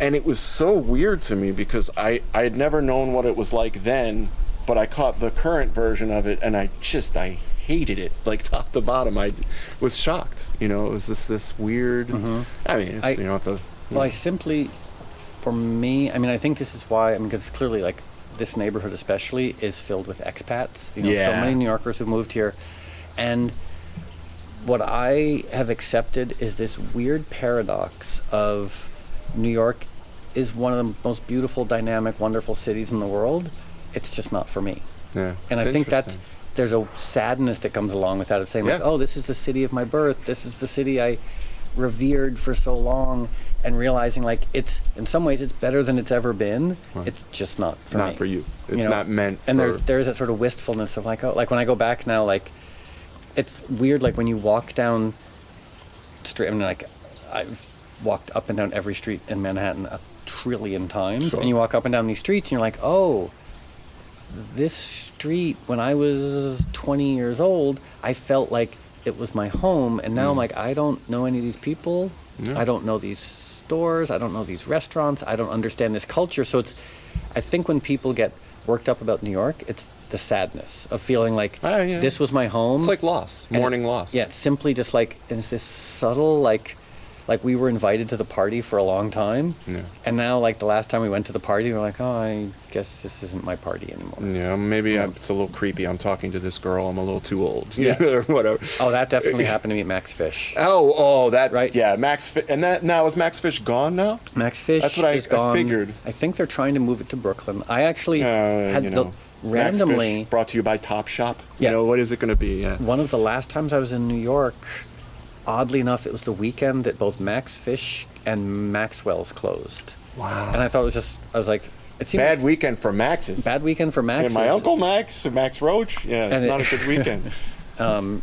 Speaker 2: and it was so weird to me because I I had never known what it was like then, but I caught the current version of it, and I just I hated it like top to bottom. I was shocked. You know, it was just this weird. Mm-hmm. I mean, it's,
Speaker 1: I-
Speaker 2: you know, the,
Speaker 1: Well, I simply, for me, I mean, I think this is why. I mean, because clearly, like this neighborhood especially is filled with expats. You know, so many New Yorkers who moved here, and what I have accepted is this weird paradox of New York is one of the most beautiful, dynamic, wonderful cities in the world. It's just not for me.
Speaker 2: yeah.
Speaker 1: And I think
Speaker 2: that
Speaker 1: there's a sadness that comes along with that of saying like, oh, this is the city of my birth. This is the city I revered for so long, and realizing like it's in some ways it's better than it's ever been.
Speaker 2: Right.
Speaker 1: It's just not for
Speaker 2: not
Speaker 1: me.
Speaker 2: for you.
Speaker 1: You
Speaker 2: It's
Speaker 1: know?
Speaker 2: not meant.
Speaker 1: And there's there's that sort of wistfulness of like, oh, like when I go back now, like it's weird. Like when you walk down street, I mean, like I've walked up and down every street in Manhattan a trillion times,
Speaker 2: Sure.
Speaker 1: and you walk up and down these streets, and you're like, oh, this street when I was 20 years old, I felt like it was my home, and now I'm mm. like, I don't know any of these people.
Speaker 2: Yeah.
Speaker 1: I don't know these stores. I don't know these restaurants. I don't understand this culture. So it's, I think when people get worked up about New York, it's the sadness of feeling like
Speaker 2: Ah, yeah.
Speaker 1: this was my home.
Speaker 2: It's like loss,
Speaker 1: it-
Speaker 2: mourning loss.
Speaker 1: Yeah, it's simply just like it's this subtle like, like we were invited to the party for a long time,
Speaker 2: Yeah.
Speaker 1: and now like the last time we went to the party, we are like, oh, I guess this isn't my party anymore.
Speaker 2: Yeah, maybe
Speaker 1: Yeah.
Speaker 2: I'm, it's a little creepy. I'm talking to this girl. I'm a little too old.
Speaker 1: Yeah.
Speaker 2: or whatever.
Speaker 1: Oh, that definitely happened to me at Max Fish.
Speaker 2: Oh, oh, that's
Speaker 1: Right.
Speaker 2: Yeah, Max. Fi- and that now is Max Fish gone now?
Speaker 1: Max Fish
Speaker 2: That's what I- I figured.
Speaker 1: I think they're trying to move it to Brooklyn. I actually
Speaker 2: Uh,
Speaker 1: had
Speaker 2: you
Speaker 1: the
Speaker 2: know, Fish
Speaker 1: randomly
Speaker 2: brought to you by Top Shop.
Speaker 1: Yeah.
Speaker 2: You know what is it going to be? Yeah.
Speaker 1: one of the last times I was in New York. Oddly enough, it was the weekend that both Max Fish and Maxwell's closed.
Speaker 2: Wow.
Speaker 1: And I thought it was just, I was like, it seemed
Speaker 2: Bad weekend for Max's.
Speaker 1: bad weekend for
Speaker 2: Yeah,
Speaker 1: Max.
Speaker 2: my uncle Max, Max Roach. Yeah, it's
Speaker 1: And
Speaker 2: not
Speaker 1: it-
Speaker 2: a good weekend.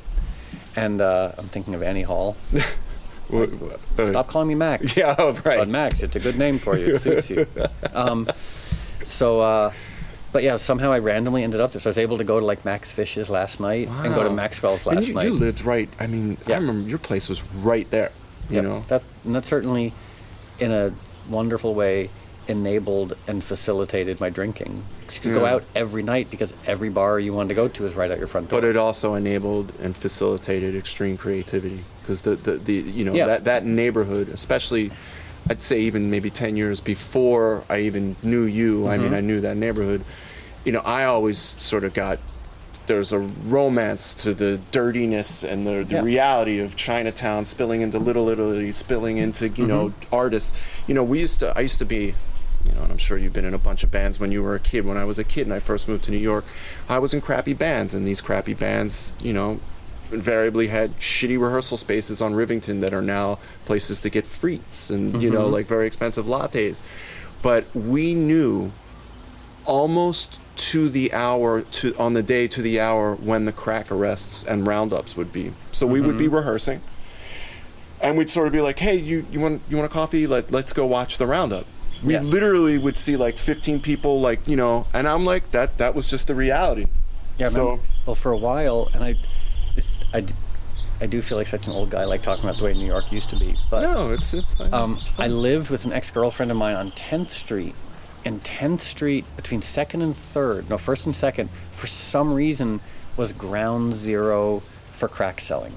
Speaker 1: And uh, I'm thinking of Annie Hall.
Speaker 2: Uh,
Speaker 1: Stop calling me Max.
Speaker 2: Yeah, oh, right.
Speaker 1: But Max, it's a good name for you. It suits you. Um, so, uh, but yeah, somehow I randomly ended up there. So I was able to go to like Max Fish's last night and go to
Speaker 2: Wow.
Speaker 1: Maxwell's
Speaker 2: And
Speaker 1: last
Speaker 2: you,
Speaker 1: night.
Speaker 2: you lived right. I mean,
Speaker 1: Yeah.
Speaker 2: I remember your place was right there. You know.
Speaker 1: that and that certainly, in a wonderful way, enabled and facilitated my drinking. You could go out every night because every bar you wanted to go to is right out your front door.
Speaker 2: but it also enabled and facilitated extreme creativity because the, the, the you know
Speaker 1: Yeah.
Speaker 2: that that neighborhood especially i'd say even maybe 10 years before i even knew you i mean
Speaker 1: Mhm.
Speaker 2: i knew that neighborhood you know i always sort of got there's a romance to the dirtiness and the, the
Speaker 1: Yeah.
Speaker 2: reality of Chinatown spilling into Little Italy, spilling into you know
Speaker 1: Mm-hmm.
Speaker 2: artists. You know, we used to. I used to be, you know, and I'm sure you've been in a bunch of bands when you were a kid. When I was a kid and I first moved to New York, I was in crappy bands, and these crappy bands, you know, invariably had shitty rehearsal spaces on Rivington that are now places to get frites and you know
Speaker 1: Mhm.
Speaker 2: like very expensive lattes. But we knew almost to the hour to on the day to the hour when the crack arrests and roundups would be. So we would be rehearsing, and we'd sort of be like, "Hey, you you want you want a coffee? Let let's go watch the roundup." We
Speaker 1: Yeah.
Speaker 2: literally would see like 15 people, like you know, and I'm like, that that was just the reality.
Speaker 1: Yeah,
Speaker 2: so
Speaker 1: remember- well, for a while, and I, I, I do feel like such an old guy, like talking about the way New York used to be. But
Speaker 2: no, it's it's.
Speaker 1: um, I lived with an ex-girlfriend of mine on 10th Street, and 10th Street between Second and Third, no, First and Second, for some reason was ground zero for crack selling,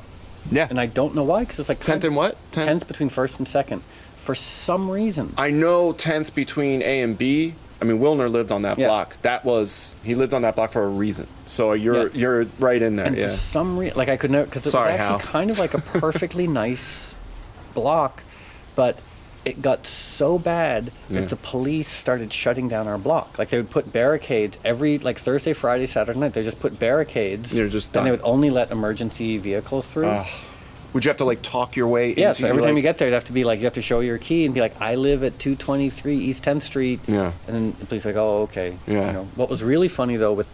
Speaker 2: yeah.
Speaker 1: and I don't know why, because it's like
Speaker 2: 10th and what? 10th?
Speaker 1: 10th between First and Second, for some reason.
Speaker 2: I know 10th between A and B. I mean, Willner lived on that
Speaker 1: Yeah.
Speaker 2: block. That was he lived on that block for a reason. So you're
Speaker 1: Yeah.
Speaker 2: you're right in there.
Speaker 1: And
Speaker 2: yeah.
Speaker 1: for some reason, like I could never, because it
Speaker 2: Sorry,
Speaker 1: was actually
Speaker 2: Hal.
Speaker 1: kind of like a perfectly nice block, but it got so bad that
Speaker 2: Yeah.
Speaker 1: the police started shutting down our block. Like they would put barricades every, like Thursday, Friday, Saturday night. They just put barricades.
Speaker 2: You're just
Speaker 1: And they would only let emergency vehicles through.
Speaker 2: Ugh. Would you have to like talk your way
Speaker 1: yeah,
Speaker 2: into
Speaker 1: so every
Speaker 2: like,
Speaker 1: time you get there, you have to be like, you have to show your key and be like, I live at 223 East 10th Street.
Speaker 2: Yeah.
Speaker 1: And then the police are like, oh, okay.
Speaker 2: Yeah.
Speaker 1: You know, what was really funny though with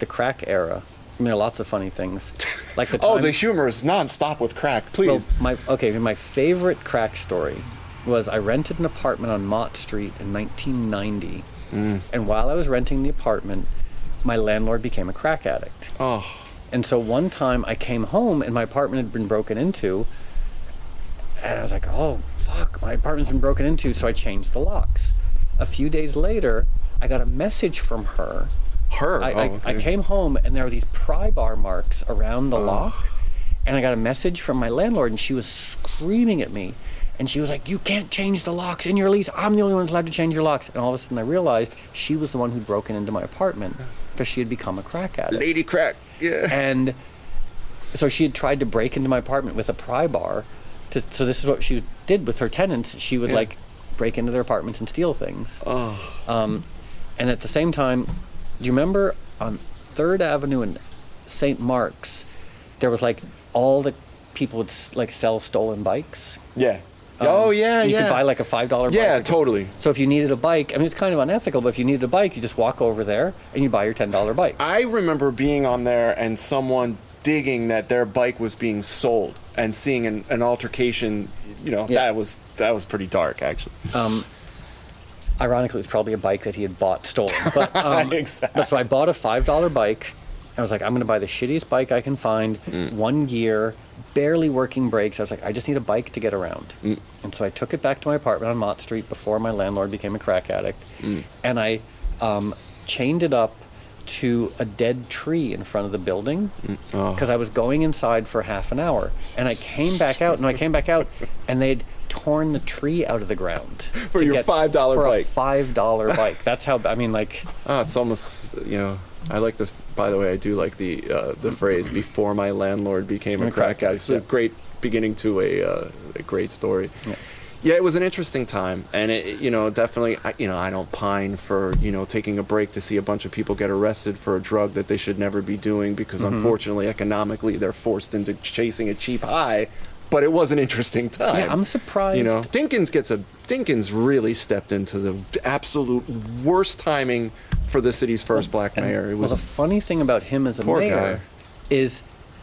Speaker 1: the crack era, I mean, there are lots of funny things. Like the
Speaker 2: Oh, the humor is nonstop with crack. Please.
Speaker 1: Well, my okay, my favorite crack story was I rented an apartment on Mott Street in 1990,
Speaker 2: Mm.
Speaker 1: and while I was renting the apartment, my landlord became a crack addict.
Speaker 2: oh.
Speaker 1: And so one time I came home and my apartment had been broken into, and I was like, "Oh fuck, my apartment's been broken into." So I changed the locks. A few days later, I got a message from her
Speaker 2: Her.
Speaker 1: I,
Speaker 2: oh,
Speaker 1: I, I came home and there were these pry bar marks around the lock. And I got a message from my landlord and she was screaming at me. And she was like, You can't change the locks in your lease. I'm the only one who's allowed to change your locks. And all of a sudden I realized she was the one who'd broken into my apartment because she had become a crack addict.
Speaker 2: Lady crack. Yeah.
Speaker 1: And so she had tried to break into my apartment with a pry bar. To, so this is what she did with her tenants. She would
Speaker 2: Yeah.
Speaker 1: like break into their apartments and steal things.
Speaker 2: Oh.
Speaker 1: Um, and at the same time, do you remember on Third Avenue and St. Mark's, there was like all the people would like sell stolen bikes.
Speaker 2: Yeah.
Speaker 1: Um,
Speaker 2: oh yeah,
Speaker 1: You
Speaker 2: yeah.
Speaker 1: could buy like a five dollar. Bike.
Speaker 2: Yeah,
Speaker 1: bike.
Speaker 2: totally.
Speaker 1: So if you needed a bike, I mean, it's kind of unethical, but if you needed a bike, you just walk over there and you buy your ten dollar bike.
Speaker 2: I remember being on there and someone digging that their bike was being sold and seeing an, an altercation. You know,
Speaker 1: Yeah.
Speaker 2: that was that was pretty dark actually.
Speaker 1: Um, ironically, it was probably a bike that he had bought stolen. But, um,
Speaker 2: Exactly.
Speaker 1: but so I bought a five dollar bike. I was like, I'm going to buy the shittiest bike I can find.
Speaker 2: Mm.
Speaker 1: One year, barely working brakes. I was like, I just need a bike to get around.
Speaker 2: Mm.
Speaker 1: And so I took it back to my apartment on Mott Street before my landlord became a crack addict,
Speaker 2: Mm.
Speaker 1: and I um, chained it up to a dead tree in front of the building
Speaker 2: oh.
Speaker 1: because I was going inside for half an hour, and I came back out, and I came back out, and they'd torn the tree out of the ground
Speaker 2: For your
Speaker 1: get-
Speaker 2: $5
Speaker 1: for
Speaker 2: bike.
Speaker 1: a five dollar bike. That's how I mean, like
Speaker 2: Oh, it's almost you know. I like the. By the way, I do like the uh, the phrase "before my landlord became a crack addict." It's a great beginning to a uh, a great story.
Speaker 1: Yeah.
Speaker 2: Yeah, it was an interesting time, and it, you know, definitely, I, you know, I don't pine for you know taking a break to see a bunch of people get arrested for a drug that they should never be doing because
Speaker 1: Mm-hmm.
Speaker 2: unfortunately, economically, they're forced into chasing a cheap high. But it was an interesting time.
Speaker 1: yeah, I'm surprised.
Speaker 2: You know, Dinkins gets a Dinkins really stepped into the absolute worst timing for the city's first black
Speaker 1: And-
Speaker 2: mayor. It
Speaker 1: well, the
Speaker 2: was
Speaker 1: funny thing about him as a
Speaker 2: Poor
Speaker 1: mayor
Speaker 2: guy.
Speaker 1: is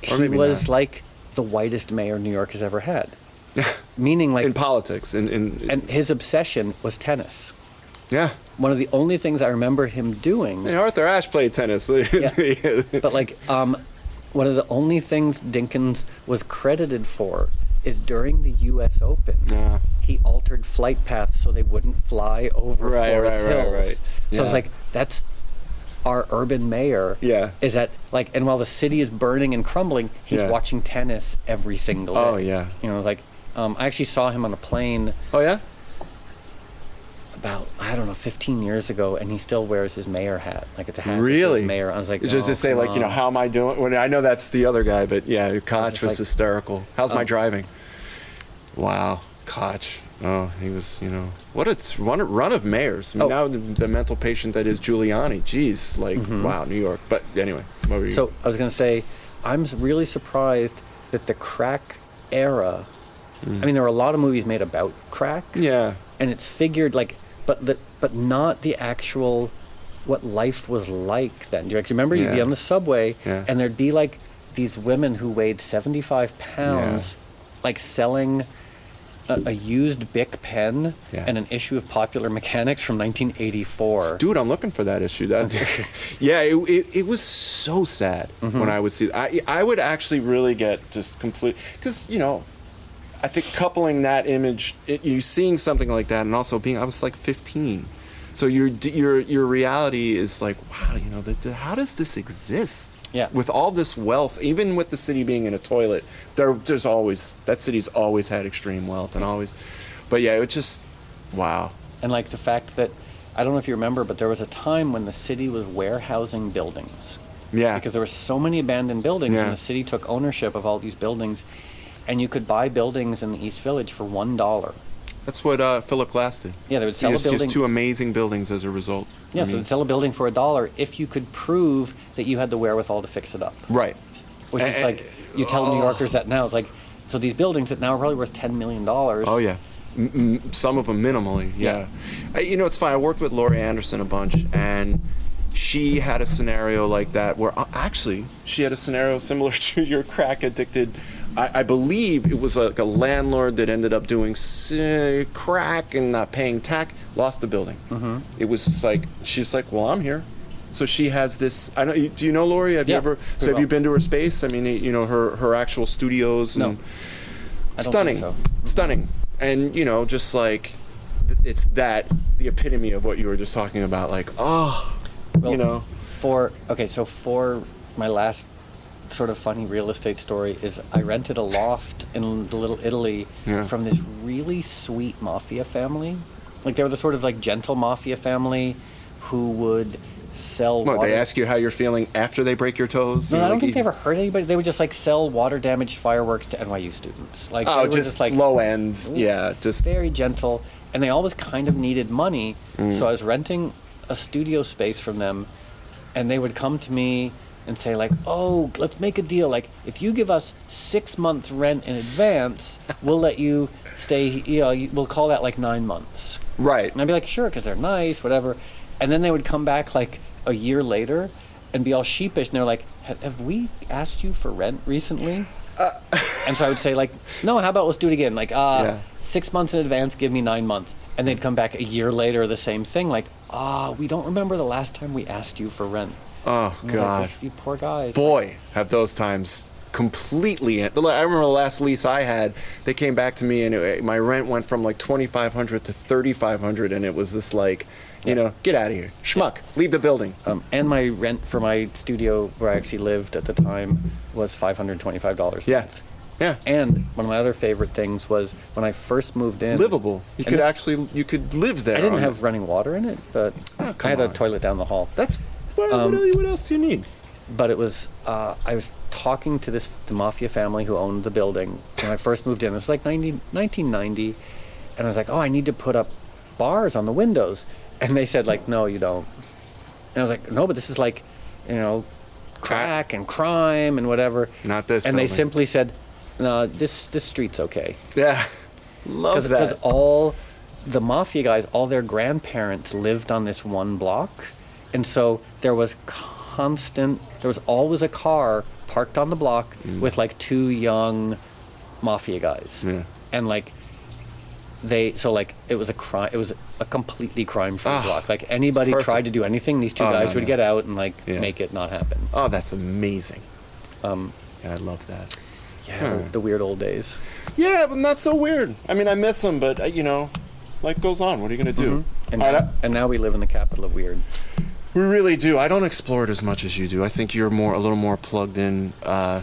Speaker 2: Or
Speaker 1: he
Speaker 2: maybe
Speaker 1: was
Speaker 2: not.
Speaker 1: like the whitest mayor New York has ever had. Meaning, like,
Speaker 2: in politics. In, in,
Speaker 1: and his obsession was tennis.
Speaker 2: yeah.
Speaker 1: One of the only things I remember him doing,
Speaker 2: Hey, Arthur Ashe played tennis.
Speaker 1: but like, um, one of the only things Dinkins was credited for is during the U.S. Open.
Speaker 2: Yeah.
Speaker 1: He altered flight paths so they wouldn't fly over
Speaker 2: Right,
Speaker 1: Forest
Speaker 2: right, right,
Speaker 1: Hills.
Speaker 2: right.
Speaker 1: So
Speaker 2: I
Speaker 1: was like that's our urban mayor.
Speaker 2: Yeah.
Speaker 1: Is that like, and while the city is burning and crumbling, he's
Speaker 2: Yeah.
Speaker 1: watching tennis every single day.
Speaker 2: Oh, yeah.
Speaker 1: You know, like um, I actually saw him on a plane
Speaker 2: oh yeah.
Speaker 1: about I don't know 15 years ago, and he still wears his mayor hat. Like it's a hat.
Speaker 2: Really?
Speaker 1: mayor. I was like,
Speaker 2: just
Speaker 1: oh,
Speaker 2: to say,
Speaker 1: come
Speaker 2: like, you know, how am I doing? When I know that's the other guy, but yeah, Koch
Speaker 1: just
Speaker 2: was
Speaker 1: like-
Speaker 2: hysterical. How's my
Speaker 1: Um,
Speaker 2: driving? Wow, Koch. Oh, he was, you know, what a run, run of mayors. I mean,
Speaker 1: Oh.
Speaker 2: now the, the mental patient that is Giuliani. Jeez, like, wow, New York. But anyway, what were you?
Speaker 1: Mm-hmm. So I was gonna say, I'm really surprised that the crack era.
Speaker 2: Mm.
Speaker 1: I mean, there were a lot of movies made about crack,
Speaker 2: yeah,
Speaker 1: and it's figured like, but the but not the actual what life was like then. Do you like, remember you'd be on the subway
Speaker 2: Yeah.
Speaker 1: and there'd be like these women who weighed 75 pounds, like selling a, a used Bic pen
Speaker 2: Yeah.
Speaker 1: and an issue of Popular Mechanics from 1984.
Speaker 2: dude, I'm looking for that issue. That, yeah, it, it, it was so sad
Speaker 1: Mm-hmm.
Speaker 2: when I would see. I I would actually really get just complete because you know, I think coupling that image, it, you seeing something like that, and also being, I was like 15, so your your your reality is like, wow, you know, the, the, how does this exist?
Speaker 1: Yeah.
Speaker 2: With all this wealth, even with the city being in a toilet, there there's always that city's always had extreme wealth and always, but yeah, it just, wow.
Speaker 1: And like the fact that I don't know if you remember, but there was a time when the city was warehousing buildings.
Speaker 2: Yeah.
Speaker 1: Because there were so many abandoned buildings,
Speaker 2: Yeah.
Speaker 1: and the city took ownership of all these buildings, and you could buy buildings in the East Village for one dollar.
Speaker 2: That's what uh, Philip Glass did.
Speaker 1: Yeah, they would
Speaker 2: He
Speaker 1: sell a
Speaker 2: just, just two amazing buildings as a result.
Speaker 1: yeah,
Speaker 2: I
Speaker 1: so
Speaker 2: mean-
Speaker 1: they'd sell a building for a dollar if you could prove that you had the wherewithal to fix it up.
Speaker 2: right.
Speaker 1: Which is like you tell New Yorkers that now. It's like so these buildings that now are probably worth ten million dollars.
Speaker 2: Oh yeah, M- m- some of them minimally. Yeah, I, you know it's fine. I worked with Laurie Anderson a bunch, and she had a scenario like that where uh, actually she had a scenario similar to your crack addicted. I, I believe it was like a landlord that ended up doing crack and not paying tax, lost the building. Mm-hmm. It was just like she's like, well, I'm here. So she has this. I don't. Do you know Laurie? Have you ever? So have you been to her space? I mean, you know her her actual studios.
Speaker 1: No.
Speaker 2: And,
Speaker 1: don't
Speaker 2: stunning,
Speaker 1: so.
Speaker 2: stunning, and you know, just like it's that the epitome of what you were just talking about. Like, oh,
Speaker 1: Well,
Speaker 2: you know,
Speaker 1: For okay, so for my last sort of funny real estate story is I rented a loft in Little Italy
Speaker 2: Yeah.
Speaker 1: from this really sweet mafia family. Like they were the sort of like gentle mafia family who would sell.
Speaker 2: what
Speaker 1: water-
Speaker 2: they ask you how you're feeling after they break your toes.
Speaker 1: No, I don't
Speaker 2: like,
Speaker 1: think they ever hurt anybody. They would just like sell water damaged fireworks to NYU students. Like
Speaker 2: Oh,
Speaker 1: were
Speaker 2: just,
Speaker 1: like
Speaker 2: low ends. Yeah, just
Speaker 1: very gentle, and they always kind of needed money.
Speaker 2: Mm.
Speaker 1: So I was renting a studio space from them, and they would come to me and say like, "Oh, let's make a deal. Like, if you give us six months rent in advance, we'll let you stay. You know, we'll call that like nine months."
Speaker 2: right.
Speaker 1: And I'd be like, "Sure," because they're nice, whatever. And then they would come back like a year later and be all sheepish, and they're like, "Have we asked you for rent recently?" and so I would say like, "No, how about let's do it again? Like, uh,
Speaker 2: Yeah.
Speaker 1: six months in advance, give me nine months." And they'd come back a year later, the same thing, like, "Ah, we don't remember the last time we asked you for rent."
Speaker 2: Oh
Speaker 1: was like,
Speaker 2: God,
Speaker 1: you poor guys.
Speaker 2: boy, have those times completely. I remember the last lease I had. They came back to me and it, my rent went from like twenty five hundred to thirty five hundred, and it was this like, You know, get out of here, schmuck, leave the building.
Speaker 1: Um, and my rent for my studio where I actually lived at the time was five hundred twenty-five dollars.
Speaker 2: Yeah, yeah.
Speaker 1: And one of my other favorite things was when I first moved in.
Speaker 2: Livable. You could
Speaker 1: this-
Speaker 2: actually, you could live there.
Speaker 1: I didn't
Speaker 2: on-
Speaker 1: have running water in it, but
Speaker 2: Oh,
Speaker 1: I had a toilet down the hall.
Speaker 2: That's what,
Speaker 1: Um,
Speaker 2: what, else, what else do you need?
Speaker 1: but it was uh, I was talking to this the mafia family who owned the building when I first moved in. It was like 90, 1990, and I was like, oh, I need to put up bars on the windows, and they said like, no, you don't. And I was like, no, but this is like, you know, crack and crime and whatever.
Speaker 2: Not this.
Speaker 1: and they simply said, no, this this street's okay.
Speaker 2: Yeah, love that.
Speaker 1: because all the mafia guys, all their grandparents lived on this one block, and so there was constant. There was always a car parked on the block with like two young mafia guys,
Speaker 2: Mm. Yeah.
Speaker 1: and like they so like it was a crime. It was a completely crime-free
Speaker 2: Ah,
Speaker 1: block. Like anybody tried to do anything, these two
Speaker 2: Oh,
Speaker 1: guys
Speaker 2: no,
Speaker 1: would
Speaker 2: no.
Speaker 1: get out and like
Speaker 2: Yeah.
Speaker 1: make it not happen.
Speaker 2: Oh, that's amazing.
Speaker 1: Um,
Speaker 2: Yeah, I love that.
Speaker 1: yeah, the,
Speaker 2: Hmm.
Speaker 1: the weird old days.
Speaker 2: Yeah, but not so weird. I mean, I miss them, but uh, you know, life goes on. What are you gonna do?
Speaker 1: And,
Speaker 2: All right,
Speaker 1: now, and now we live in the capital of weird.
Speaker 2: We really do. I don't explore it as much as you do. I think you're more a little more plugged in uh,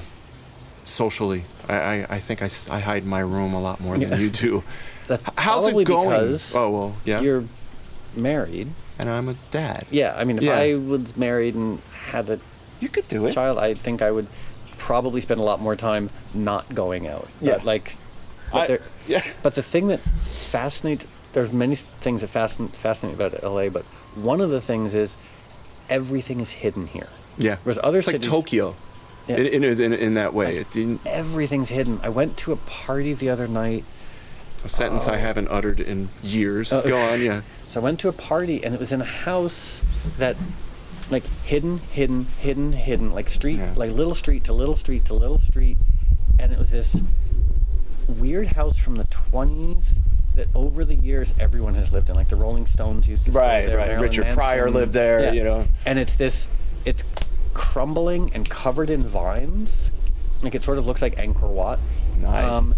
Speaker 2: socially. I, I, I think I, I hide my room a lot more than
Speaker 1: Yeah.
Speaker 2: you do.
Speaker 1: That's
Speaker 2: How's it going?
Speaker 1: Because
Speaker 2: oh well, yeah.
Speaker 1: you're married.
Speaker 2: and I'm a dad.
Speaker 1: Yeah, I mean, if
Speaker 2: Yeah.
Speaker 1: I was married and had a
Speaker 2: You could do it.
Speaker 1: child, I think I would probably spend a lot more time not going out.
Speaker 2: Yeah.
Speaker 1: But like, but,
Speaker 2: I-
Speaker 1: there,
Speaker 2: yeah.
Speaker 1: but the thing that fascinates, there's many things that fascinate, fascinate me about LA, but one of the things is everything is hidden here.
Speaker 2: Yeah.
Speaker 1: Whereas other
Speaker 2: it's like Tokyo.
Speaker 1: Yeah.
Speaker 2: In, in, in, in that way. It didn't,
Speaker 1: Everything's hidden. I went to a party the other night.
Speaker 2: A sentence I haven't uttered in years.
Speaker 1: Oh.
Speaker 2: Go on, yeah.
Speaker 1: So I went to a party and it was in a house that like hidden, hidden, hidden, hidden, like street,
Speaker 2: Yeah.
Speaker 1: like little street to little street to little street. And it was this weird house from the 20s that over the years everyone has lived in. Like the Rolling Stones used to
Speaker 2: Right,
Speaker 1: there.
Speaker 2: right.
Speaker 1: Marilyn
Speaker 2: Richard Pryor lived there, you know.
Speaker 1: And it's this, it's crumbling and covered in vines. Like it sort of looks like Angkor Wat.
Speaker 2: Nice.
Speaker 1: Um,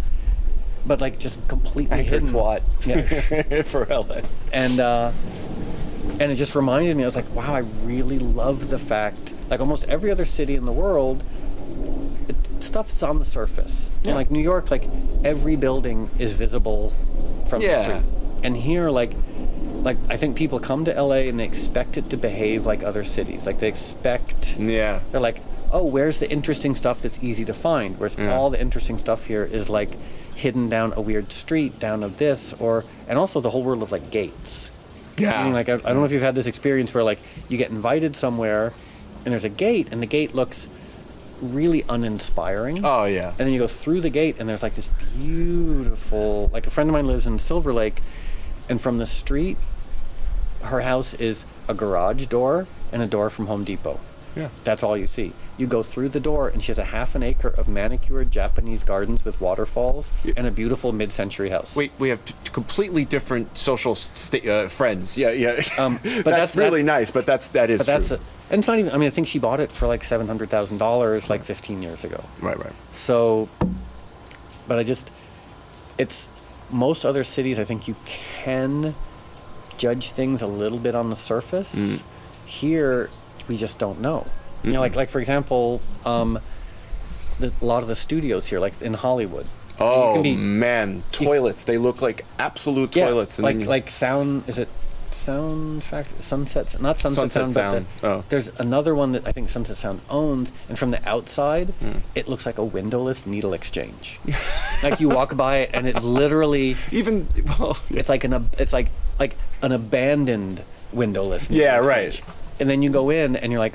Speaker 1: but like just completely
Speaker 2: Angkor
Speaker 1: hidden.
Speaker 2: Wat.
Speaker 1: Yeah.
Speaker 2: For LA.
Speaker 1: and uh, and it just reminded me. I was like, wow, I really love the fact. Like almost every other city in the world, it, stuff's on the surface.
Speaker 2: Yeah.
Speaker 1: And like New York, like every building is visible from
Speaker 2: Yeah.
Speaker 1: the street. And here, like, like I think people come to LA and they expect it to behave like other cities. Like they expect.
Speaker 2: Yeah.
Speaker 1: They're like, oh, where's the interesting stuff that's easy to find? Whereas
Speaker 2: Yeah.
Speaker 1: all the interesting stuff here is like hidden down a weird street, down of this, or and also the whole world of like gates.
Speaker 2: Yeah.
Speaker 1: Meaning, like I, I don't know if you've had this experience where like you get invited somewhere, and there's a gate, and the gate looks really uninspiring.
Speaker 2: Oh, yeah.
Speaker 1: And then you go through the gate, and there's like this beautiful. Like a friend of mine lives in Silver Lake, and from the street, her house is a garage door and a door from Home Depot.
Speaker 2: Yeah.
Speaker 1: That's all you see. You go through the door, and she has a half an acre of manicured Japanese gardens with waterfalls and a beautiful mid-century house.
Speaker 2: Wait, we have t- completely different social sta- uh, friends. Yeah, yeah.
Speaker 1: Um, but
Speaker 2: that's,
Speaker 1: that's-
Speaker 2: really
Speaker 1: that-
Speaker 2: nice, but that's that is
Speaker 1: but that's
Speaker 2: true.
Speaker 1: a, and it's not even. I mean, I think she bought it for like seven hundred thousand dollars, like fifteen years ago.
Speaker 2: right, right.
Speaker 1: So, but I just, it's most other cities. I think you can judge things a little bit on the surface.
Speaker 2: Mm.
Speaker 1: Here, we just don't know. You know, like like for example, um, the, a lot of the studios here, like in Hollywood. you
Speaker 2: Oh
Speaker 1: can be-
Speaker 2: man, toilets. They look like absolute
Speaker 1: yeah,
Speaker 2: toilets.
Speaker 1: like
Speaker 2: you-
Speaker 1: like sound. Is it Sound Factory? Sunset? Not Sunset,
Speaker 2: Sunset
Speaker 1: Sound.
Speaker 2: Sound,
Speaker 1: But the,
Speaker 2: oh.
Speaker 1: there's another one that I think Sunset Sound owns, and from the outside,
Speaker 2: Hmm.
Speaker 1: it looks like a windowless needle exchange. like you walk by it, and it literally,
Speaker 2: even well,
Speaker 1: it's like an it's like like an abandoned windowless. Needle
Speaker 2: Yeah, right.
Speaker 1: And then you go in, and you're like,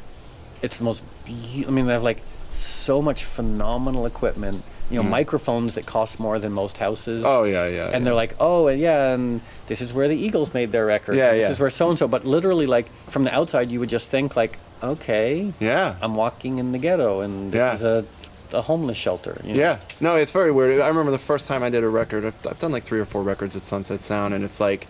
Speaker 1: it's the most. Be- I mean, they have like so much phenomenal equipment. You know, mm-hmm. microphones that cost more than most houses.
Speaker 2: Oh, yeah, yeah,
Speaker 1: And
Speaker 2: yeah.
Speaker 1: they're like, oh, and yeah, and this is where the Eagles made their record.
Speaker 2: Yeah,
Speaker 1: This
Speaker 2: yeah.
Speaker 1: is where so and so. But literally, like from the outside, you would just think like, okay,
Speaker 2: yeah,
Speaker 1: I'm walking in the ghetto, and this
Speaker 2: Yeah.
Speaker 1: is a, a homeless shelter. you know?
Speaker 2: yeah. No, it's very weird. I remember the first time I did a record. I've, I've done like three or four records at Sunset Sound, and it's like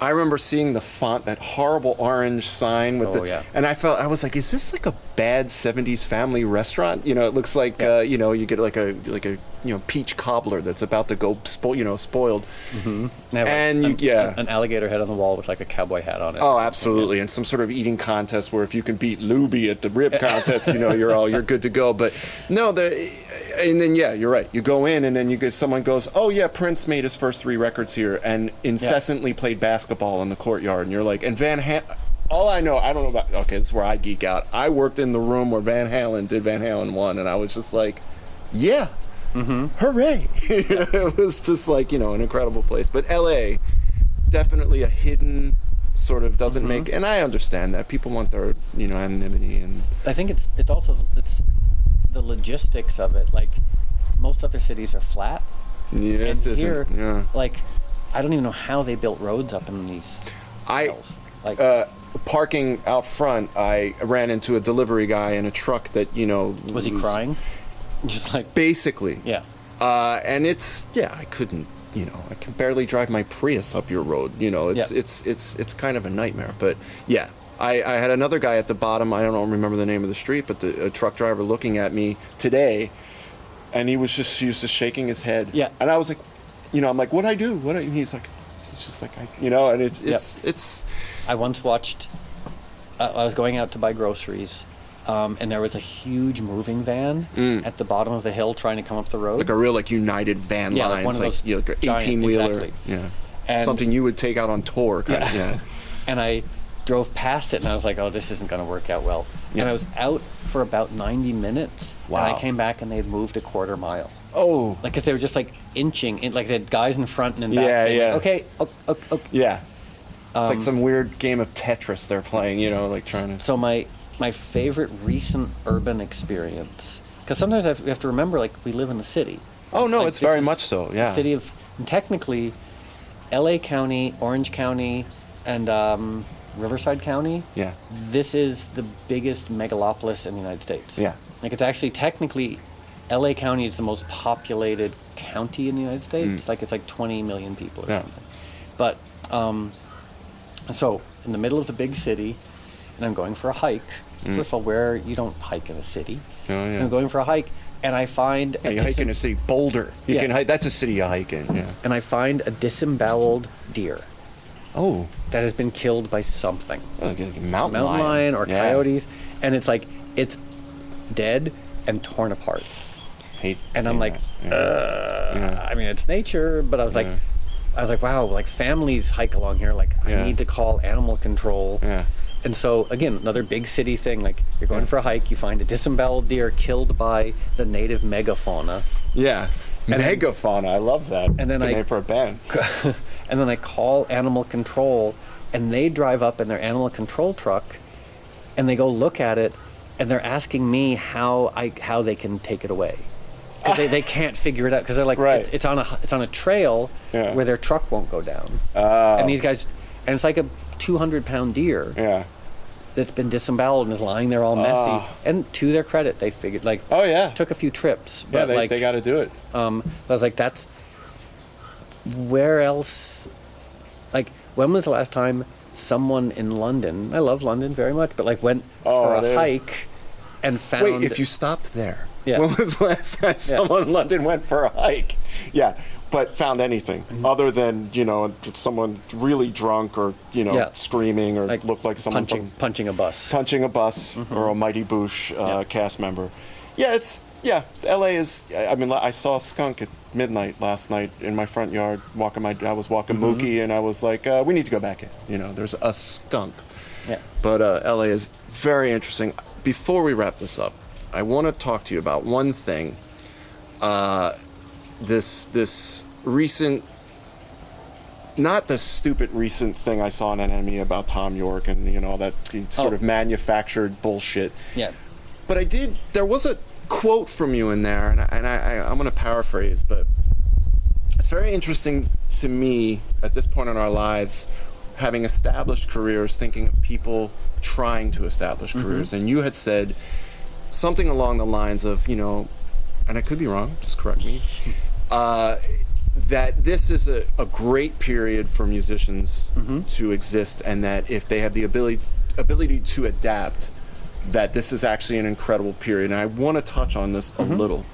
Speaker 2: I remember seeing the font, that horrible orange sign with
Speaker 1: Oh,
Speaker 2: the,
Speaker 1: yeah.
Speaker 2: and I felt I was like, is this like a bad '70s family restaurant? You know, it looks like
Speaker 1: Yeah.
Speaker 2: uh, you know you get like a like a you know peach cobbler that's about to go spoil you know spoiled.
Speaker 1: Mm-hmm. Like,
Speaker 2: And you-
Speaker 1: an,
Speaker 2: yeah.
Speaker 1: an alligator head on the wall with like a cowboy hat on it.
Speaker 2: Oh, absolutely, and some sort of eating contest where if you can beat Luby at the rib contest, you know you're all you're good to go. But no, the and then yeah, you're right. You go in and then you get someone goes, oh yeah, Prince made his first three records here and incessantly played basketball in the courtyard, and you're like, and Van Halen. All I know, I don't know about. Okay, this is where I geek out. I worked in the room where Van Halen did Van Halen one, and I was just like, yeah, hooray! it was just like you know an incredible place. But L.A. definitely a hidden sort of doesn't make, and I understand that people want their you know anonymity and
Speaker 1: I think it's it's also it's the logistics of it. Like most other cities are flat,
Speaker 2: yeah, this
Speaker 1: and here,
Speaker 2: yeah.
Speaker 1: like I don't even know how they built roads up in these
Speaker 2: I
Speaker 1: hills. Like
Speaker 2: uh, parking out front, I ran into a delivery guy in a truck that you know
Speaker 1: was he crying? Just like
Speaker 2: Basically,
Speaker 1: yeah.
Speaker 2: Uh, and it's yeah, I couldn't, you know, I can barely drive my Prius up your road. You know, it's
Speaker 1: Yeah.
Speaker 2: it's it's it's kind of a nightmare. But yeah, I, I had another guy at the bottom. I don't remember the name of the street, but the a truck driver looking at me today, and he was just he was just shaking his head.
Speaker 1: Yeah.
Speaker 2: and I was like, you know, I'm like, what I do? What? I, and he's like, it's just like I, you know, and it's
Speaker 1: Yep.
Speaker 2: it's it's
Speaker 1: I once watched. Uh, I was going out to buy groceries, um, and there was a huge moving van at the bottom of the hill trying to come up the road.
Speaker 2: Mm. like a real like United van
Speaker 1: Yeah, like one of
Speaker 2: like,
Speaker 1: those
Speaker 2: you know, like
Speaker 1: giant-
Speaker 2: eighteen wheeler,
Speaker 1: exactly.
Speaker 2: yeah,
Speaker 1: And-
Speaker 2: something you would take out on tour. Kind
Speaker 1: Yeah.
Speaker 2: Of, yeah.
Speaker 1: and I drove past it, and I was like, "Oh, this isn't going to work out well."
Speaker 2: Yeah.
Speaker 1: And I was out for about ninety minutes.
Speaker 2: Wow.
Speaker 1: And I came back, and they had moved a quarter mile.
Speaker 2: Oh,
Speaker 1: Like, cause they were just like inching, in, like they had guys in front and in back.
Speaker 2: Yeah,
Speaker 1: saying,
Speaker 2: yeah.
Speaker 1: Like, okay, okay, okay, okay.
Speaker 2: Yeah. It's
Speaker 1: Um,
Speaker 2: like some weird game of Tetris they're playing, you know, like trying to.
Speaker 1: So my my favorite recent urban experience, because sometimes I have, we have to remember, like we live in the city.
Speaker 2: Oh no,
Speaker 1: Like,
Speaker 2: it's very much so.
Speaker 1: the
Speaker 2: Yeah.
Speaker 1: city of and technically, L.A. County, Orange County, and um, Riverside County.
Speaker 2: Yeah.
Speaker 1: This is the biggest megalopolis in the United States.
Speaker 2: Yeah.
Speaker 1: Like it's actually technically, L.A. County is the most populated county in the United States. Like it's like 20 million people or
Speaker 2: Mm. Yeah.
Speaker 1: something. But um, so in the middle of the big city, and I'm going for a hike. First of all, where you don't hike in a city.
Speaker 2: Mm. Oh, yeah.
Speaker 1: I'm going for a hike, and I find
Speaker 2: Yeah,
Speaker 1: a
Speaker 2: you hike in a city, Boulder. You
Speaker 1: Yeah.
Speaker 2: can hike. That's a city you hike in. Yeah.
Speaker 1: and I find a disemboweled deer
Speaker 2: Oh,
Speaker 1: that has been killed by something.
Speaker 2: like a mountain,
Speaker 1: mountain lion,
Speaker 2: lion,
Speaker 1: or
Speaker 2: Yeah.
Speaker 1: coyotes, and it's like it's dead and torn apart.
Speaker 2: Hate
Speaker 1: And I'm like.
Speaker 2: Yeah.
Speaker 1: uh,
Speaker 2: Yeah.
Speaker 1: I mean, it's nature, but I was like. I was like, wow, like families hike along here. Like. I need to call animal control.
Speaker 2: Yeah.
Speaker 1: And so again, another big city thing. Like, you're going
Speaker 2: Yeah.
Speaker 1: for a hike, you find a disemboweled deer killed by the native megafauna,
Speaker 2: Yeah.
Speaker 1: And then-
Speaker 2: Megafauna. I love that.
Speaker 1: And then I-
Speaker 2: name for a band.
Speaker 1: and then I call animal control, and they drive up in their animal control truck, and they go look at it, and they're asking me how I how they can take it away. they, they can't figure it out because they're like
Speaker 2: Right.
Speaker 1: it's, it's on a it's on a trail
Speaker 2: Yeah.
Speaker 1: where their truck won't go down,
Speaker 2: Oh.
Speaker 1: and these guys and it's like a 200 pound deer
Speaker 2: Yeah.
Speaker 1: That's been disemboweled and is lying there all messy.
Speaker 2: Ah.
Speaker 1: And to their credit, they figured like
Speaker 2: Oh yeah.
Speaker 1: took a few trips, but
Speaker 2: yeah, they,
Speaker 1: like
Speaker 2: they got to do it.
Speaker 1: um, I was like, that's where else? Like, when was the last time someone in London? I love London very much, but like went
Speaker 2: Oh,
Speaker 1: for a
Speaker 2: they-
Speaker 1: hike and found.
Speaker 2: Wait, if you stopped there,
Speaker 1: Yeah.
Speaker 2: when was the last time someone in London went for a hike? Yeah, but found anything
Speaker 1: Mm-hmm.
Speaker 2: other than you know someone really drunk or you know
Speaker 1: Yeah.
Speaker 2: screaming or
Speaker 1: like
Speaker 2: looked like someone
Speaker 1: punching
Speaker 2: from
Speaker 1: punching a bus.
Speaker 2: punching a bus or a Mighty Boosh uh,
Speaker 1: Mm-hmm. Yeah.
Speaker 2: cast member. Yeah, it's yeah. L.A. is. I I mean, I saw a skunk at midnight last night in my front yard. Walking my, I was walking
Speaker 1: Mm-hmm.
Speaker 2: Mookie, and I was like, uh, we need to go back in. You know, there's a skunk.
Speaker 1: Yeah.
Speaker 2: But uh, LA is very interesting. Before we wrap this up, I want to talk to you about one thing. Uh, this this recent, not the stupid recent thing I saw on NME about Thom Yorke and you know that sort
Speaker 1: Oh.
Speaker 2: of manufactured bullshit.
Speaker 1: Yeah.
Speaker 2: But I did. There was a quote from you in there, and I, and I, I'm going to paraphrase, but it's very interesting to me at this point in our lives, having established careers, thinking of people trying to establish careers. And you had said something along the lines of, you know, and I could be wrong. Just correct me. Uh, that this is a, a great period for musicians
Speaker 1: Mm-hmm.
Speaker 2: to exist, and that if they have the ability ability to adapt, that this is actually an incredible period. And I want to touch on this
Speaker 1: Mm-hmm.
Speaker 2: a little.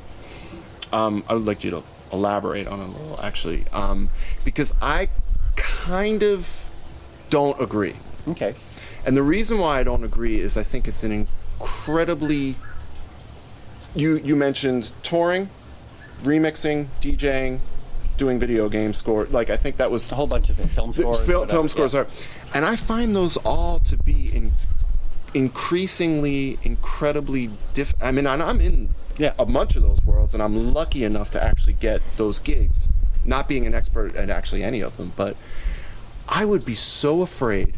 Speaker 2: Um, I would like you to elaborate on it a little, actually, um, because I kind of don't agree.
Speaker 1: Okay.
Speaker 2: And the reason why I don't agree is I think it's an incredibly. You you mentioned touring, remixing, DJing, doing video game score. Like I think that was
Speaker 1: A whole bunch of things. Film scores.
Speaker 2: film,
Speaker 1: whatever,
Speaker 2: film scores
Speaker 1: yeah.
Speaker 2: are, and I find those all to be in, increasingly incredibly diff. I mean, and I'm in
Speaker 1: Yeah.
Speaker 2: a bunch of those worlds, and I'm lucky enough to actually get those gigs. Not being an expert at actually any of them, but I would be so afraid.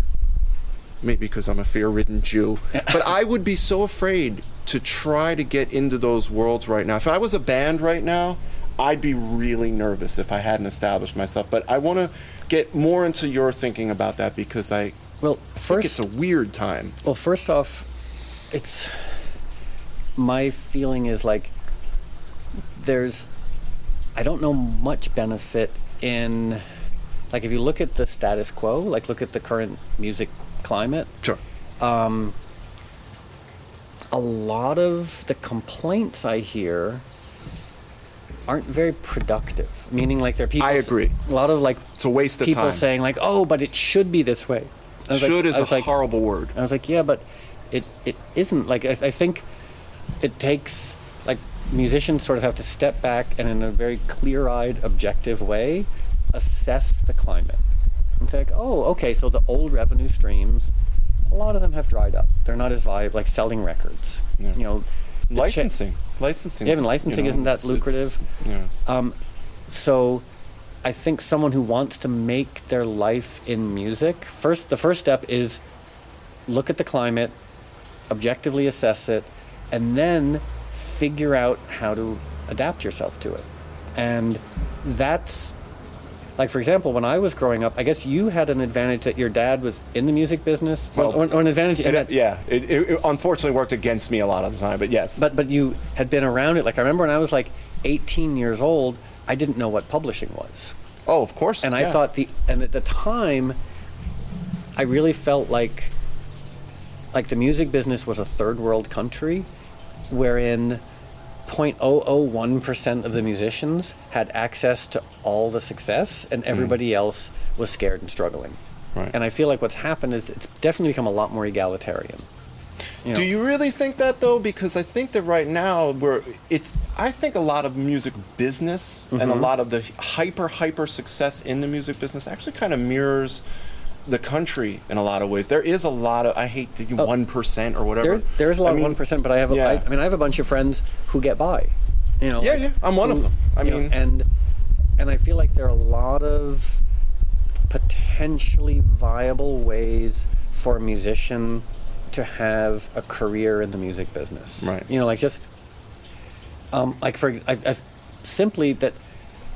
Speaker 2: Maybe because I'm a fear-ridden Jew, but I would be so afraid to try to get into those worlds right now. If I was a band right now, I'd be really nervous if I hadn't established myself. But I want to get more into your thinking about that because I
Speaker 1: Well,
Speaker 2: think it's a weird time.
Speaker 1: well, first off, it's my feeling is like there's I don't know much benefit in like if you look at the status quo, like look at the current music climate,
Speaker 2: Sure.
Speaker 1: Um, a lot of the complaints I hear aren't very productive. Meaning, like there are people.
Speaker 2: I agree.
Speaker 1: A lot of like
Speaker 2: It's a waste of
Speaker 1: people
Speaker 2: time.
Speaker 1: saying like, "Oh, but it should be this way." Was like-
Speaker 2: Should is a
Speaker 1: like,
Speaker 2: horrible word.
Speaker 1: I was like, "Yeah, but it it isn't." Like I, I think it takes like musicians sort of have to step back and in a very clear-eyed, objective way assess the climate and say like, "Oh, okay, so the old revenue streams." A lot of them have dried up. They're not as viable, like selling records.
Speaker 2: Yeah.
Speaker 1: You know, licensing. cha-
Speaker 2: Licensing.
Speaker 1: Yeah, even licensing isn't that lucrative.
Speaker 2: Yeah.
Speaker 1: Um, so I think someone who wants to make their life in music, first the first step is look at the climate, objectively assess it, and then figure out how to adapt yourself to it. And that's like for example, when I was growing up, I guess you had an advantage that your dad was in the music business,
Speaker 2: Well,
Speaker 1: or, or an advantage
Speaker 2: It-
Speaker 1: that
Speaker 2: yeah, it, it, unfortunately worked against me a lot of the time, but yes.
Speaker 1: but but you had been around it. Like I remember when I was like 18 years old, I didn't know what publishing was,
Speaker 2: oh, of course.
Speaker 1: and I
Speaker 2: yeah.
Speaker 1: thought the and at the time, I really felt like like the music business was a third world country, wherein 0.001% of the musicians had access to all the success and everybody else was scared and struggling.
Speaker 2: Right.
Speaker 1: And I feel like what's happened is it's definitely become a lot more egalitarian. know.
Speaker 2: Do you really think that though? Because I think that right now we're it's I think a lot of music business and
Speaker 1: Mm-hmm.
Speaker 2: a lot of the hyper hyper success in the music business actually kind of mirrors the country in a lot of ways. There is a lot of I hate the one percent or whatever.
Speaker 1: There's there's a lot
Speaker 2: I
Speaker 1: of one percent, but I have a,
Speaker 2: yeah.
Speaker 1: I, I mean I have a bunch of friends who get by. You know.
Speaker 2: Yeah, yeah, I'm one of them. I
Speaker 1: you know,
Speaker 2: mean-
Speaker 1: and and I feel like there are a lot of potentially viable ways for a musician to have a career in the music business.
Speaker 2: Right.
Speaker 1: You know, like just um, like for I've, I've simply that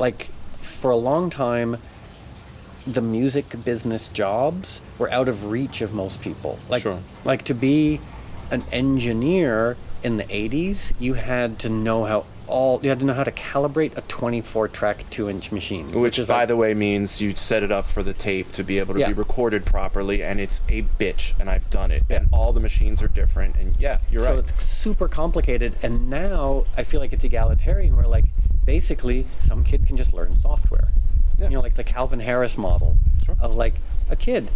Speaker 1: like for a long time the music business jobs were out of reach of most people. Like
Speaker 2: Sure.
Speaker 1: like to be an engineer in the 80s, you had to know how all you had to know how to calibrate a 24 track 2 inch machine,
Speaker 2: which,
Speaker 1: is
Speaker 2: by
Speaker 1: like,
Speaker 2: the way, means you set it up for the tape to be able to
Speaker 1: Yeah.
Speaker 2: be recorded properly, and it's a bitch, and I've done it, and all the machines are different, and yeah, you're
Speaker 1: so
Speaker 2: right.
Speaker 1: So it's super complicated and now I feel like it's egalitarian where like basically some kid can just learn software.
Speaker 2: Yeah.
Speaker 1: You know, like the Calvin Harris model
Speaker 2: Sure.
Speaker 1: of like a kid.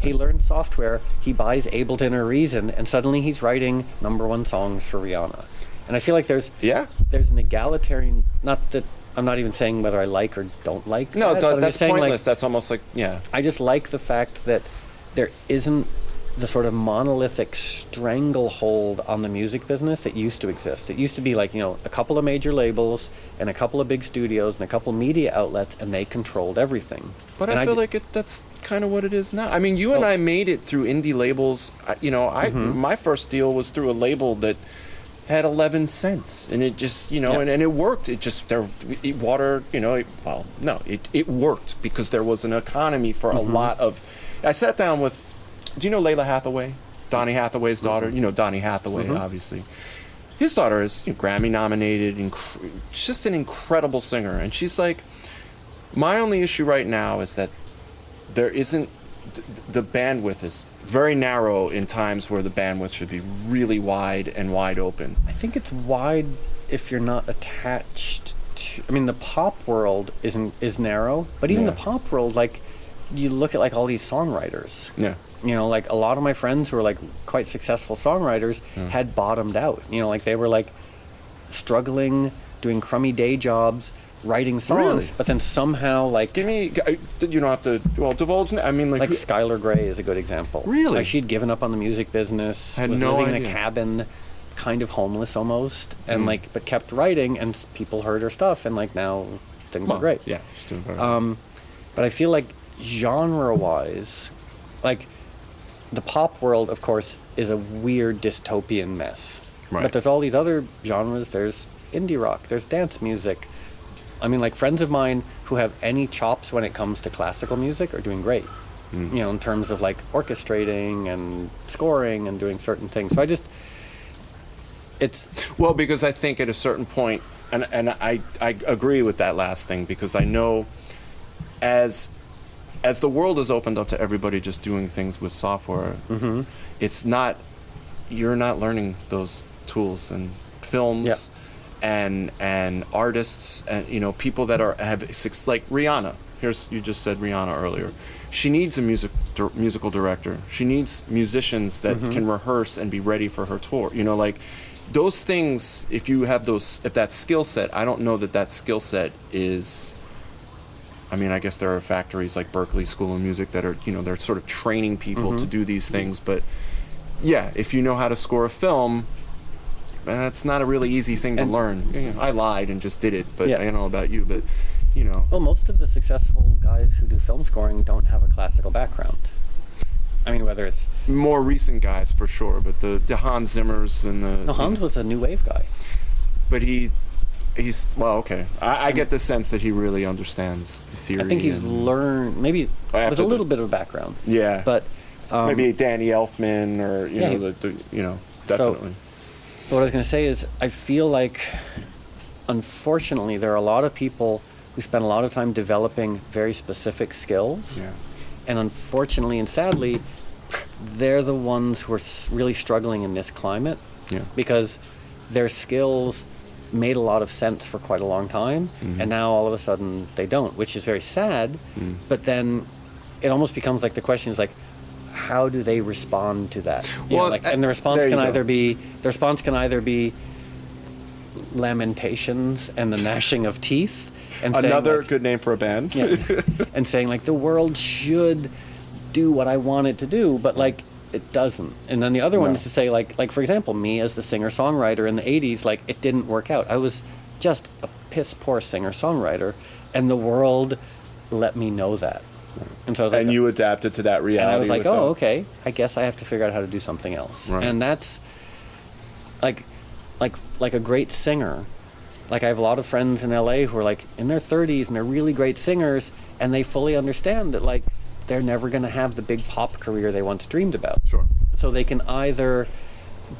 Speaker 1: He learns software, he buys Ableton or Reason, and suddenly he's writing number one songs for Rihanna. And I feel like there's
Speaker 2: Yeah.
Speaker 1: there's an egalitarian not that I'm not even saying whether I like or don't like
Speaker 2: No,
Speaker 1: that,
Speaker 2: th-
Speaker 1: but I'm
Speaker 2: that's
Speaker 1: just saying
Speaker 2: pointless.
Speaker 1: like
Speaker 2: that's almost like yeah.
Speaker 1: I just like the fact that there isn't the sort of monolithic stranglehold on the music business that used to exist. It used to be like, you know, a couple of major labels and a couple of big studios and a couple media outlets and they controlled everything.
Speaker 2: But
Speaker 1: And
Speaker 2: I feel
Speaker 1: d-
Speaker 2: like it's that's kind of what it is now. I mean, you and
Speaker 1: Oh.
Speaker 2: I made it through indie labels. You know, I
Speaker 1: Mm-hmm.
Speaker 2: my first deal was through a label that had 11 cents and it just you know
Speaker 1: Yeah.
Speaker 2: and, and it worked it just there it water you know it, well no it, it worked because there was an economy for
Speaker 1: Mm-hmm.
Speaker 2: a lot of i sat down with do you know Lalah Hathaway Donny Hathaway's daughter
Speaker 1: Mm-hmm.
Speaker 2: you know Donny Hathaway obviously his daughter is you know, grammy nominated inc- just an incredible singer and she's like My only issue right now is that there isn't the bandwidth is very narrow in times where the bandwidth should be really wide and wide open.
Speaker 1: I think it's wide if you're not attached to. I mean, the pop world isn't is narrow, but even
Speaker 2: Yeah.
Speaker 1: the pop world, like you look at like all these songwriters.
Speaker 2: Yeah.
Speaker 1: You know, like a lot of my friends who are like quite successful songwriters had bottomed out. You know, like they were like struggling, doing crummy day jobs, writing songs,
Speaker 2: Really?
Speaker 1: but then somehow like
Speaker 2: Give me. You don't have to. Well, divulge. I mean, like.
Speaker 1: like Skylar Grey is a good example.
Speaker 2: Really?
Speaker 1: Like she'd given up on the music business,
Speaker 2: had
Speaker 1: was
Speaker 2: no
Speaker 1: living in a cabin, kind of homeless almost, and
Speaker 2: Mm.
Speaker 1: like but kept writing, and people heard her stuff, and like now things
Speaker 2: well,
Speaker 1: are great.
Speaker 2: Yeah. She's doing very
Speaker 1: Um, but I feel like genre-wise, like the pop world, of course, is a weird dystopian mess.
Speaker 2: Right.
Speaker 1: But there's all these other genres. There's indie rock. There's dance music. I mean, like friends of mine who have any chops when it comes to classical music are doing great.
Speaker 2: Mm.
Speaker 1: You know, in terms of like orchestrating and scoring and doing certain things. So I just, it's
Speaker 2: Well, because I think at a certain point, and and I I agree with that last thing because I know as as the world has opened up to everybody just doing things with software,
Speaker 1: Mm-hmm.
Speaker 2: it's not you're not learning those tools and films.
Speaker 1: Yeah.
Speaker 2: And and artists and you know people that are have six like Rihanna. Here's you just said Rihanna earlier. She needs a music musical director. She needs musicians that
Speaker 1: Mm-hmm.
Speaker 2: can rehearse and be ready for her tour. You know, like those things. If you have those, if that skill set, I don't know that that skill set is. I mean, I guess there are factories like Berklee School of Music that are, you know, they're sort of training people
Speaker 1: Mm-hmm.
Speaker 2: to do these things. But yeah, if you know how to score a film, that's not a really easy thing to
Speaker 1: And-
Speaker 2: learn. You know, I lied and just did it, but
Speaker 1: Yeah.
Speaker 2: I don't know about you, but you know,
Speaker 1: Well, most of the successful guys who do film scoring don't have a classical background. I mean, whether it's
Speaker 2: more recent guys for sure, but the, the Hans Zimmers and the
Speaker 1: no, Hans was a new wave guy.
Speaker 2: but he he's well okay. I, I get the sense that he really understands theory.
Speaker 1: I think he's learned maybe with a little bit of a background,
Speaker 2: yeah,
Speaker 1: but um,
Speaker 2: maybe Danny Elfman or you
Speaker 1: yeah,
Speaker 2: know the, the you know
Speaker 1: So-
Speaker 2: definitely.
Speaker 1: what I was going to say is I feel like, unfortunately, there are a lot of people who spend a lot of time developing very specific skills,
Speaker 2: yeah.
Speaker 1: and unfortunately and sadly, they're the ones who are really struggling in this climate.
Speaker 2: Yeah.
Speaker 1: because their skills made a lot of sense for quite a long time
Speaker 2: Mm-hmm.
Speaker 1: and now all of a sudden they don't which is very sad
Speaker 2: Mm.
Speaker 1: but then it almost becomes like the question is like how do they respond to that You know,
Speaker 2: Well,
Speaker 1: like,
Speaker 2: uh,
Speaker 1: and the response can
Speaker 2: go.
Speaker 1: either be the response can either be lamentations and the gnashing of teeth and
Speaker 2: Another
Speaker 1: like-
Speaker 2: good name for a band.
Speaker 1: yeah. and saying like the world should do what I want it to do, but like it doesn't. And then the other one is to say like like for example, me as the singer songwriter in the '80s, like it didn't work out. I was just a piss poor singer songwriter, and the world let me know that. And so I was like,
Speaker 2: and you adapted to that reality.
Speaker 1: and I was like, oh, okay. I guess I have to figure out how to do something else.
Speaker 2: Right.
Speaker 1: And that's like, like, like a great singer. Like I have a lot of friends in LA who are like in their 30s and they're really great singers, and they fully understand that like they're never going to have the big pop career they once dreamed about.
Speaker 2: Sure.
Speaker 1: So they can either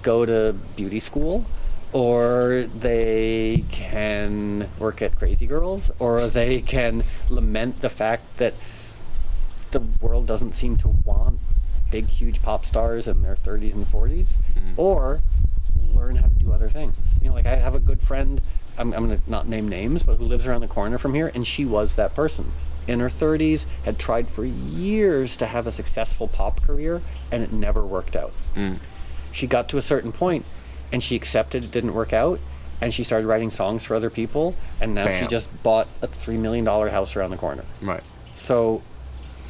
Speaker 1: go to beauty school or they can work at Crazy Girls or they can lament the fact that the world doesn't seem to want big huge pop stars in their 30s and 40s mm-hmm. or learn how to do other things. You know, like I have a good friend, I'm, I'm going to not name names, but who lives around the corner from here and she was that person. In her 30s, had tried for years to have a successful pop career and it never worked out. She got to a certain point and she accepted it didn't work out and she started writing songs for other people and now she just bought a 3 million dollar house around the corner.
Speaker 2: Right.
Speaker 1: So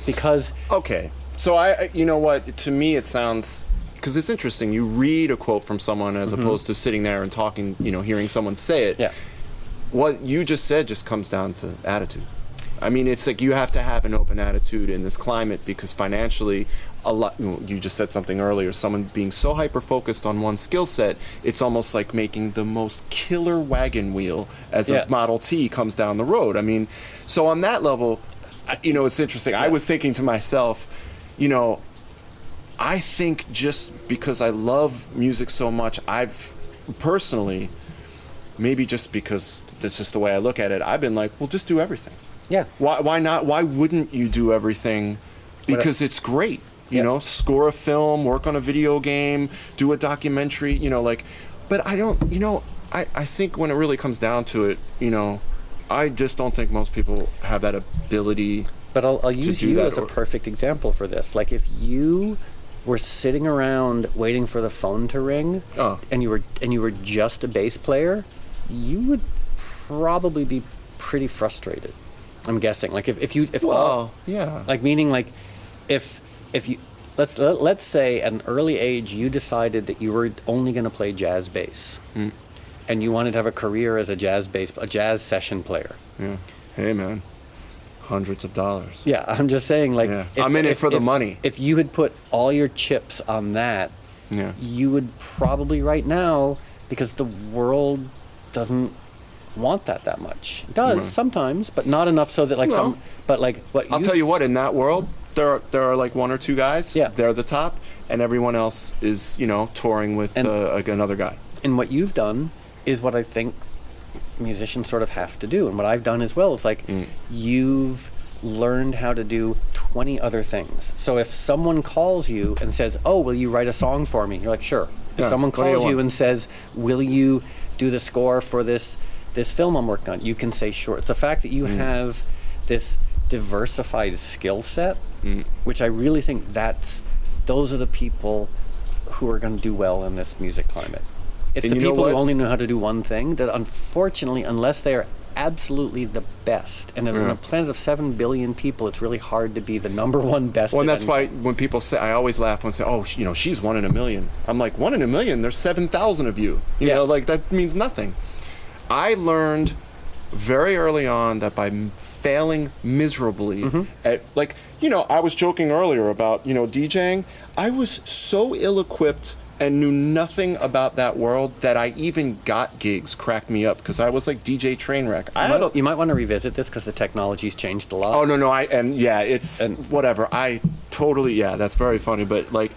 Speaker 1: because
Speaker 2: Okay. So I, you know what? To me, it sounds because it's interesting. You read a quote from someone as opposed to sitting there and talking. You know, hearing someone say it.
Speaker 1: Mm-hmm. yeah.
Speaker 2: What you just said just comes down to attitude. I mean, it's like you have to have an open attitude in this climate because financially, a lot. You, just said something earlier. Someone being so hyper focused on one skill set, it's almost like making the most killer wagon wheel as
Speaker 1: Yeah.
Speaker 2: a Model T comes down the road. I mean, so on that level, you know, it's interesting. I was thinking to myself, you know, I think just because I love music so much, I've personally, maybe just because that's just the way I look at it, I've been like, well, just do everything.
Speaker 1: Yeah.
Speaker 2: Why why not? Why wouldn't you do everything? Because it's great. You
Speaker 1: Yeah.
Speaker 2: know, score a film, work on a video game, do a documentary. You know, like. But I don't. You know, I I think when it really comes down to it, you know, I just don't think most people have that ability.
Speaker 1: But I'll, I'll use you as a perfect example for this. Like if you were sitting around waiting for the phone to ring,
Speaker 2: Oh.
Speaker 1: and you were and you were just a bass player, you would probably be pretty frustrated. I'm guessing. Like if, if you if all,
Speaker 2: yeah.
Speaker 1: like meaning like if if you let's let, let's say at an early age you decided that you were only going to play jazz bass,
Speaker 2: Hmm.
Speaker 1: and you wanted to have a career as a jazz bass a jazz session player.
Speaker 2: yeah. Hey man, hundreds of dollars.
Speaker 1: Yeah, I'm just saying, like,
Speaker 2: Yeah. I'm in it for the money.
Speaker 1: If you had put all your chips on that,
Speaker 2: Yeah.
Speaker 1: you would probably right now, because the world doesn't want that that much. It does
Speaker 2: Right.
Speaker 1: sometimes, but not enough so that like
Speaker 2: Well,
Speaker 1: some. But like what
Speaker 2: I'll tell you what, in that world, there are, there are like one or two guys.
Speaker 1: Yeah.
Speaker 2: They're the top, and everyone else is you know touring with
Speaker 1: And-
Speaker 2: uh, like another guy.
Speaker 1: and what you've done is what I think musicians sort of have to do, and what I've done as well is like
Speaker 2: Mm.
Speaker 1: you've learned how to do 20 other things. So if someone calls you and says, "Oh, will you write a song for me?" You're like, "Sure." If
Speaker 2: Yeah,
Speaker 1: someone
Speaker 2: do you
Speaker 1: calls you, and says, "Will you do the score for this this film I'm working on?" You can say, "Sure." It's the fact that you
Speaker 2: Mm.
Speaker 1: have this diversified skill set,
Speaker 2: Mm.
Speaker 1: which I really think that's those are the people who are going to do well in this music climate. It's
Speaker 2: And
Speaker 1: the people who only know how to do one thing that, unfortunately, unless they are absolutely the best, and in
Speaker 2: Yeah.
Speaker 1: a planet of seven billion people, it's really hard to be the number one best.
Speaker 2: Well, and
Speaker 1: at
Speaker 2: that's why when people say, I always laugh when they say, "Oh, sh- you know, she's one in a million. I'm like, one in a million. There's seven thousand of you. You
Speaker 1: Yeah.
Speaker 2: know, like that means nothing. I learned very early on that by failing miserably
Speaker 1: Mm-hmm.
Speaker 2: at like you know i was joking earlier about you know djing i was so ill-equipped and knew nothing about that world that i even got gigs cracked me up because i was like dj trainwreck i
Speaker 1: You
Speaker 2: a,
Speaker 1: might, you might want to revisit this because the technology's changed a lot.
Speaker 2: Oh no no I and yeah it's
Speaker 1: And-
Speaker 2: whatever I totally yeah that's very funny but like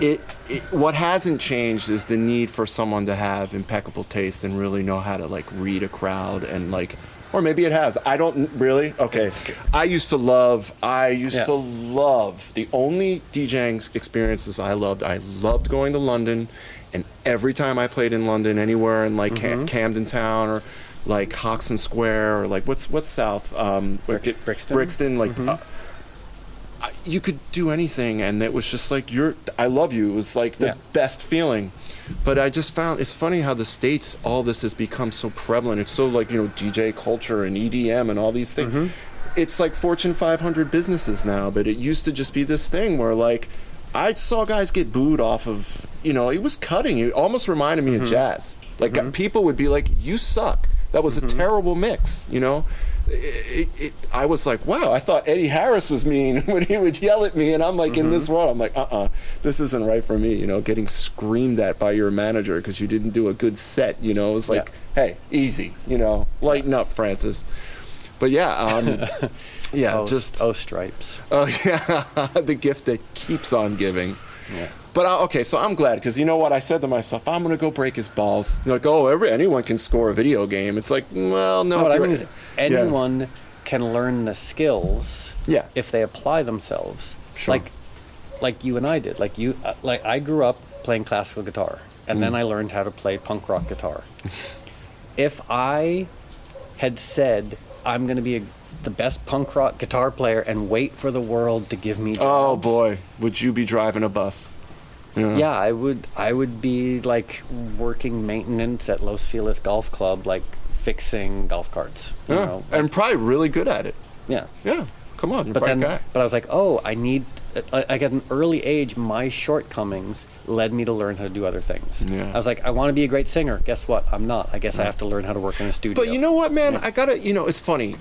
Speaker 2: it, it what hasn't changed is the need for someone to have impeccable taste and really know how to like read a crowd and like or maybe it has I don't really okay I used to love I used
Speaker 1: Yeah.
Speaker 2: to love the only DJing experiences I loved I loved going to London and every time I played in London anywhere in like
Speaker 1: Mm-hmm.
Speaker 2: Cam- Camden Town or like Hoxton Square or like what's what's south um
Speaker 1: Brix- Brixton?
Speaker 2: Brixton, like
Speaker 1: Mm-hmm.
Speaker 2: uh, you could do anything, and it was just like you're. I love you. It was like the
Speaker 1: Yeah.
Speaker 2: best feeling. But I just found it's funny how the states all this has become so prevalent. It's so like you know DJ culture and EDM and all these things.
Speaker 1: Mm-hmm.
Speaker 2: It's like Fortune 500 businesses now, but it used to just be this thing where like I saw guys get booed off of you know it was cutting. It almost reminded me
Speaker 1: Mm-hmm.
Speaker 2: of jazz. Like people would be like, "You suck." That was a terrible mix, you know. It, it, it, I was like, wow, I thought Eddie Harris was mean when he would yell at me, and I'm like, in this world, I'm like, uh uh this isn't right for me, you know, getting screamed at by your manager because you didn't do a good set, you know. It's like, hey, easy, you know, lighten up, Francis. But yeah, um, yeah,
Speaker 1: oh,
Speaker 2: just,
Speaker 1: oh stripes.
Speaker 2: oh yeah, the gift that keeps on giving.
Speaker 1: Yeah.
Speaker 2: But uh, okay, so I'm glad because you know what I said to myself, I'm gonna go break his balls. You're like, oh, every anyone can score a video game. It's like, well, no.
Speaker 1: What I mean is
Speaker 2: Yeah.
Speaker 1: anyone can learn the skills
Speaker 2: Yeah.
Speaker 1: if they apply themselves.
Speaker 2: Sure.
Speaker 1: Like like you and I did. Like you uh, like I grew up playing classical guitar and
Speaker 2: Mm.
Speaker 1: then I learned how to play punk rock guitar. if I had said I'm to be a, the best punk rock guitar player and wait for the world to give me oh, jobs.
Speaker 2: Oh boy, would you be driving a bus? Yeah.
Speaker 1: Yeah, I would. I would be like working maintenance at Los Feliz Golf Club, like fixing golf carts. You
Speaker 2: Yeah.
Speaker 1: know,
Speaker 2: and probably really good at it.
Speaker 1: yeah.
Speaker 2: Yeah, come on,
Speaker 1: But then,
Speaker 2: guy.
Speaker 1: but I was like, oh, I need. I- Like at an early age, my shortcomings led me to learn how to do other things.
Speaker 2: Yeah.
Speaker 1: I was like, I want to be a great singer. Guess what? I'm not. I guess I have to learn how to work in a studio.
Speaker 2: But you know what, man? I gotta. You know, it's funny.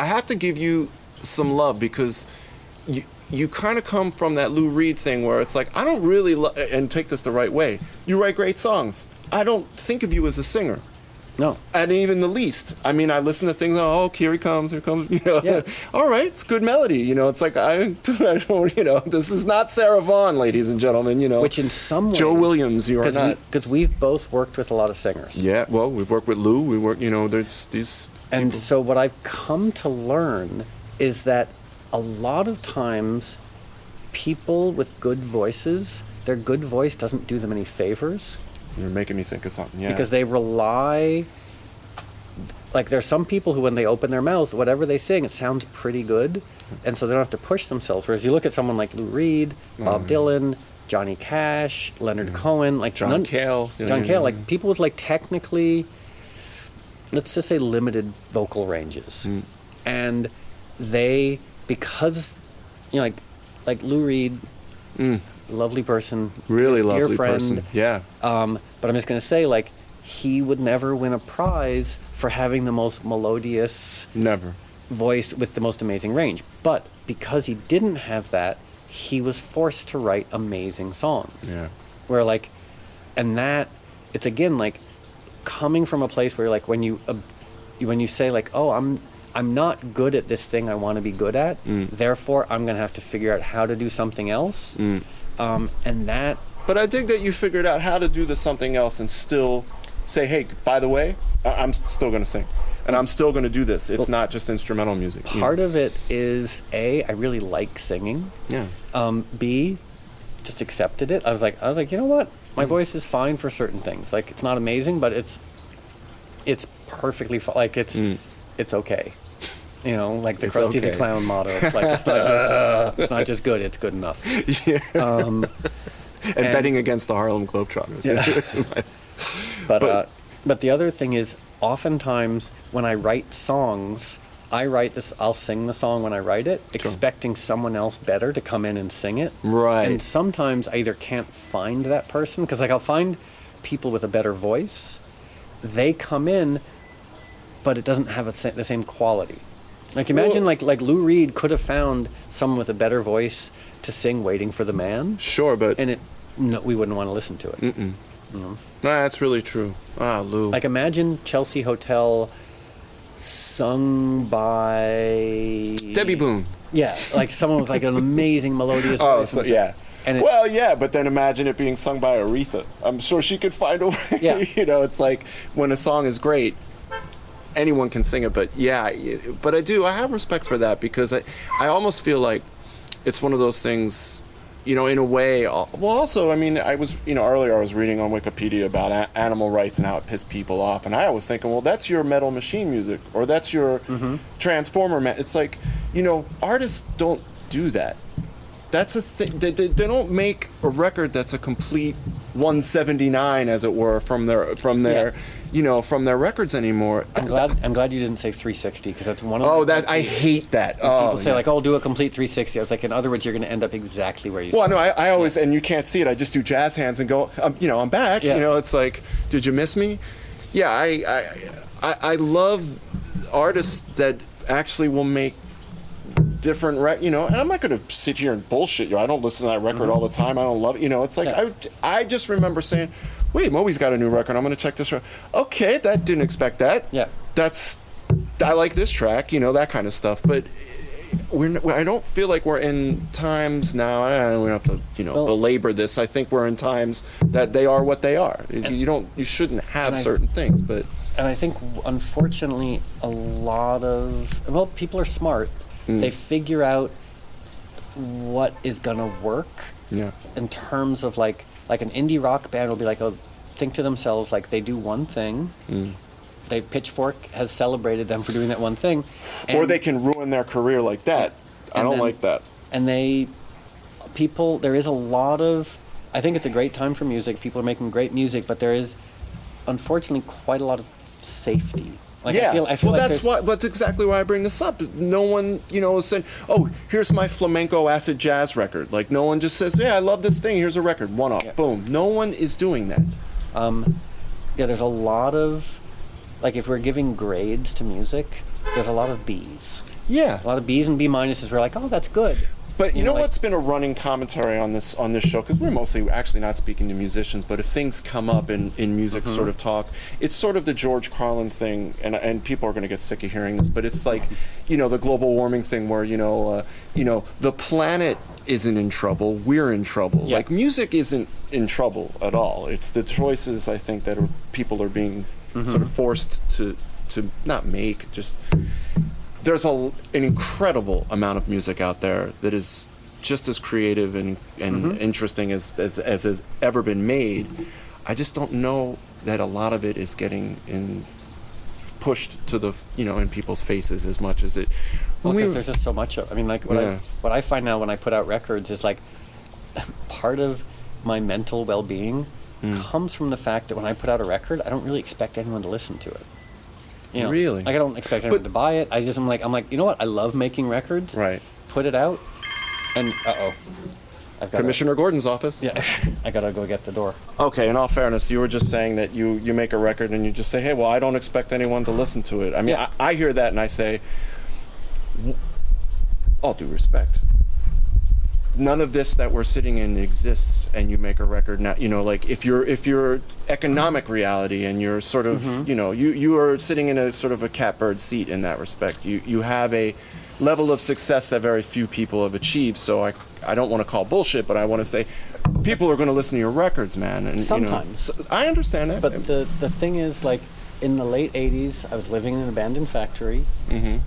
Speaker 2: I have to give you some love because you you kind of come from that Lou Reed thing where it's like I don't really lo- and take this the right way. You write great songs. I don't think of you as a singer.
Speaker 1: No.
Speaker 2: And even the least. I mean, I listen to things. Oh, here he comes. Here comes. You know.
Speaker 1: Yeah.
Speaker 2: All right, it's good melody. You know, it's like I, I don't. You know, this is not Sarah Vaughan, ladies and gentlemen. You know.
Speaker 1: Which in some ways,
Speaker 2: Joe Williams, you are not.
Speaker 1: because we've both worked with a lot of singers.
Speaker 2: yeah. Well, we've worked with Lou. We work. You know, there's these.
Speaker 1: And so what I've come to learn is that a lot of times people with good voices, their good voice doesn't do them any favors
Speaker 2: You're making me think of something. Yeah.
Speaker 1: because they rely like there's some people who when they open their mouths whatever they sing it sounds pretty good and so they don't have to push themselves whereas you look at someone like Lou Reed, Bob mm. Dylan, Johnny Cash, Leonard mm. Cohen, like
Speaker 2: John
Speaker 1: none-
Speaker 2: Cale.
Speaker 1: John Cale, like people with like technically, let's just say limited vocal ranges,
Speaker 2: Mm.
Speaker 1: and they because you know like like Lou Reed,
Speaker 2: Mm.
Speaker 1: lovely person,
Speaker 2: Really
Speaker 1: dear
Speaker 2: lovely
Speaker 1: friend.
Speaker 2: person. Yeah.
Speaker 1: Um, but I'm just gonna say like he would never win a prize for having the most melodious
Speaker 2: Never.
Speaker 1: voice with the most amazing range. But because he didn't have that, he was forced to write amazing songs
Speaker 2: Yeah.
Speaker 1: where like and that it's again like coming from a place where you're like when you uh, when you say like oh i'm i'm not good at this thing i want to be good at
Speaker 2: Mm.
Speaker 1: therefore i'm going to have to figure out how to do something else
Speaker 2: Mm.
Speaker 1: um, and that
Speaker 2: But I dig that you figured out how to do the something else and still say, hey, by the way, I- I'm still going to sing. And I'm still going to do this. It's not just instrumental music.
Speaker 1: part of it is a i really like singing
Speaker 2: Yeah.
Speaker 1: um, b just accepted it i was like i was like you know what my voice is fine for certain things like it's not amazing but it's it's perfectly fi- like it's
Speaker 2: Mm.
Speaker 1: it's okay you know like the
Speaker 2: It's
Speaker 1: krusty the clown motto like it's not just it's not just good it's good enough
Speaker 2: yeah.
Speaker 1: um,
Speaker 2: and,
Speaker 1: and-
Speaker 2: betting against the Harlem Globetrotters.
Speaker 1: Yeah. but
Speaker 2: But-
Speaker 1: uh, but the other thing is oftentimes when i write songs i write this i'll sing the song when i write it expecting someone else better to come in and sing it
Speaker 2: Right.
Speaker 1: and sometimes i either can't find that person because like i'll find people with a better voice they come in but it doesn't have a, the same quality like imagine
Speaker 2: Well-
Speaker 1: like like lou reed could have found someone with a better voice to sing waiting for the man
Speaker 2: sure, but
Speaker 1: and it no, we wouldn't want to listen to it
Speaker 2: Mm-mm. Nah, that's really true. Ah, Lou.
Speaker 1: Like imagine Chelsea Hotel sung by
Speaker 2: Debby Boone.
Speaker 1: Yeah, like someone with like an amazing melodious
Speaker 2: Oh,
Speaker 1: voice.
Speaker 2: so, yeah.
Speaker 1: And it,
Speaker 2: well, yeah, but then imagine it being sung by Aretha. I'm sure she could find a way.
Speaker 1: Yeah.
Speaker 2: you know, it's like when a song is great, anyone can sing it. But yeah, but I do. I have respect for that because I, I almost feel like it's one of those things. You know, in a way. Well, also, I mean, I was, you know, earlier I was reading on Wikipedia about a- animal rights and how it pissed people off, and I was thinking, well, that's your metal machine music, or that's your
Speaker 1: Mm-hmm.
Speaker 2: Transformer. Ma- it's like, you know, artists don't do that that's a thing. They, they, they don't make a record that's a complete 179, as it were, from their from their,
Speaker 1: Yeah.
Speaker 2: You know, from their records anymore.
Speaker 1: I'm glad. I'm glad you didn't say 360 because that's one of.
Speaker 2: Oh,
Speaker 1: the-
Speaker 2: that I hate that. Oh, People
Speaker 1: say
Speaker 2: yeah.
Speaker 1: like, "Oh, do a complete 360." I was like, in other words, you're going to end up exactly where you.
Speaker 2: Well,
Speaker 1: started.
Speaker 2: no, I, I always and you can't see it. I just do jazz hands and go. Um, you know, I'm back.
Speaker 1: Yeah.
Speaker 2: You know, it's like, did you miss me? Yeah, I I I, I love artists that actually will make different rec- you know and i'm not going to sit here and bullshit you i don't listen to that record all the time i don't love it you know it's like
Speaker 1: Yeah.
Speaker 2: I, I just remember saying wait moby's got a new record i'm going to check this out okay that didn't expect that
Speaker 1: Yeah.
Speaker 2: that's i like this track you know that kind of stuff but we're n- i don't feel like we're in times now i don't have to you know
Speaker 1: Well-
Speaker 2: belabor this i think we're in times that they are what they are you don't you shouldn't have
Speaker 1: and I-
Speaker 2: certain things but
Speaker 1: and I think unfortunately a lot of well, people are smart.
Speaker 2: Mm.
Speaker 1: They figure out what is going to work
Speaker 2: yeah
Speaker 1: in terms of like like an indie rock band will be like oh think to themselves like they do one thing.
Speaker 2: Mm.
Speaker 1: they pitchfork has celebrated them for doing that one thing.
Speaker 2: Or they can ruin their career like that. I don't
Speaker 1: then-
Speaker 2: like that.
Speaker 1: and they people there is a lot of i think it's a great time for music. People are making great music but there is unfortunately quite a lot of safety like
Speaker 2: yeah,
Speaker 1: i feel i feel
Speaker 2: well,
Speaker 1: like
Speaker 2: that's why. That's exactly why I bring this up. No one, you know, said, "Oh, here's my flamenco acid jazz record." Like, no one just says, "Yeah, I love this thing. Here's a record, one off,
Speaker 1: Yeah.
Speaker 2: boom." No one is doing that.
Speaker 1: Um, yeah, there's a lot of, like, if we're giving grades to music, there's a lot of B's.
Speaker 2: Yeah,
Speaker 1: A lot of B's and B minuses. We're like, oh, that's good.
Speaker 2: But you,
Speaker 1: You
Speaker 2: know,
Speaker 1: know, like-
Speaker 2: what's been a running commentary on this on this show because we're mostly actually not speaking to musicians, but if things come up in in music
Speaker 1: Mm-hmm.
Speaker 2: sort of talk, it's sort of the George Carlin thing, and and people are going to get sick of hearing this, but it's like, you know, the global warming thing where you know, uh, you know, the planet isn't in trouble, we're in trouble.
Speaker 1: Yeah.
Speaker 2: Like music isn't in trouble at all. It's the choices I think that are, people are being sort of forced to to not make just there's a, an incredible amount of music out there that is just as creative and, and interesting as, as, as has ever been made. I just don't know that a lot of it is getting in pushed to the you know in people's faces as much as it.
Speaker 1: Well,
Speaker 2: we-
Speaker 1: because there's just so much of. I mean, like what
Speaker 2: Yeah.
Speaker 1: I what I find now when I put out records is like part of my mental well-being
Speaker 2: Mm.
Speaker 1: comes from the fact that when I put out a record, I don't really expect anyone to listen to it. You know,
Speaker 2: Really?
Speaker 1: Like I don't expect anyone
Speaker 2: But-
Speaker 1: to buy it. I just I'm like I'm like you know what? I love making records.
Speaker 2: Right.
Speaker 1: Put it out, and uh oh, I've got
Speaker 2: Commissioner Gordon's office.
Speaker 1: Yeah, I gotta go get the door.
Speaker 2: Okay, in all fairness, you were just saying that you you make a record and you just say, "Hey, well, I don't expect anyone to listen to it." I mean,
Speaker 1: Yeah.
Speaker 2: I, I hear that and I say, all due respect, none of this that we're sitting in exists, and you make a record now. You know, like if you're if you're economic reality and you're sort of you know you you are sitting in a sort of a catbird seat in that respect. You you have a level of success that very few people have achieved. So I I don't want to call bullshit, but I want to say. People are going to listen to your records, man. And,
Speaker 1: Sometimes.
Speaker 2: you know, so- I understand that.
Speaker 1: But the the thing is, like, in the late '80s, I was living in an abandoned factory. mm-hmm.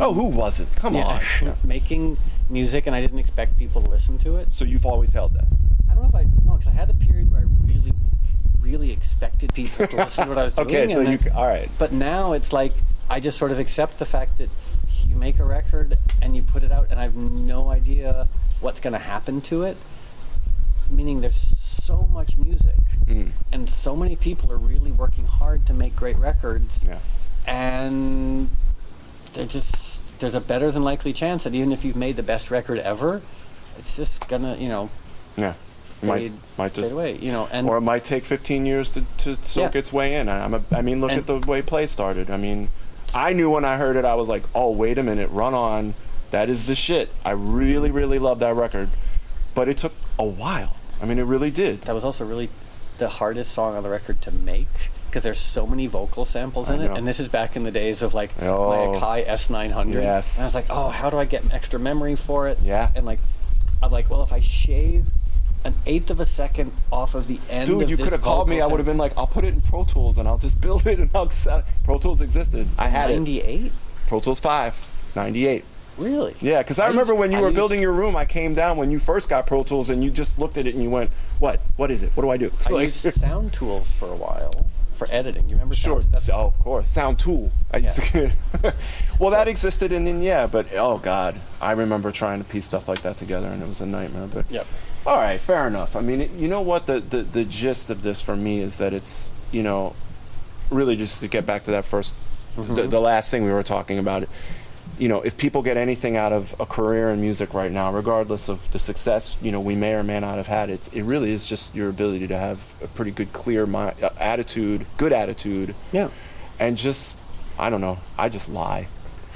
Speaker 2: oh, who wasn't? Come on.
Speaker 1: making music, and I didn't expect people to listen to it.
Speaker 2: So you've always held that.
Speaker 1: I don't know if I no, because I had a period where I really, really expected people to listen to what I was doing.
Speaker 2: Okay, so you all right?
Speaker 1: But now it's like I just sort of accept the fact that you make a record and you put it out, and I have no idea what's going to happen to it. Meaning, there's so much music,
Speaker 2: Mm.
Speaker 1: and so many people are really working hard to make great records
Speaker 2: Yeah.
Speaker 1: and they're just there's a better than likely chance that even if you've made the best record ever, it's just gonna you know
Speaker 2: Yeah.
Speaker 1: Fade,
Speaker 2: might might
Speaker 1: fade
Speaker 2: just
Speaker 1: away. You know, and
Speaker 2: or it might take 15 years to, to soak
Speaker 1: Yeah.
Speaker 2: its way in. I, I'm a, I mean, look
Speaker 1: And-
Speaker 2: at the way play started. I mean, I knew when I heard it, I was like, oh, wait a minute, run on. That is the shit. I really, really love that record. But it took a while. I mean, it really did.
Speaker 1: that was also really the hardest song on the record to make because there's so many vocal samples in it, and this is back in the days of like
Speaker 2: Oh.
Speaker 1: my Akai S900.
Speaker 2: Yes.
Speaker 1: And I was like, oh, how do I get extra memory for it?
Speaker 2: Yeah.
Speaker 1: And like, I'm like, well, if I shave an eighth of a second off of the end
Speaker 2: Dude, you could have called me. I would have been like, I'll put it in Pro Tools and I'll just build it and I'll sell it. Pro Tools existed. I had it.
Speaker 1: 98.
Speaker 2: Pro Tools 5, 98.
Speaker 1: Really?
Speaker 2: Yeah, because I, remember
Speaker 1: used-
Speaker 2: when you
Speaker 1: I
Speaker 2: were building your room, I came down when you first got Pro Tools and you just looked at it and you went, "What? What is it? What do I do?"
Speaker 1: I
Speaker 2: Like-
Speaker 1: used sound tools for a while for editing. You remember?
Speaker 2: Sure.
Speaker 1: Sound, that's,
Speaker 2: oh, of course. Sound Tool. I used to. well, that existed, and then yeah, but oh god, I remember trying to piece stuff like that together, and it was a nightmare. But
Speaker 1: Yep.
Speaker 2: all right, fair enough. I mean, it, you know what? The, the the gist of this for me is that it's you know, really just to get back to that 1st the, mm-hmm. the last thing we were talking about. You know, if people get anything out of a career in music right now, regardless of the success, you know, we may or may not have had, it it really is just your ability to have a pretty good, clear mi- uh, attitude, good attitude,
Speaker 1: Yeah.
Speaker 2: and just I don't know. I just lie.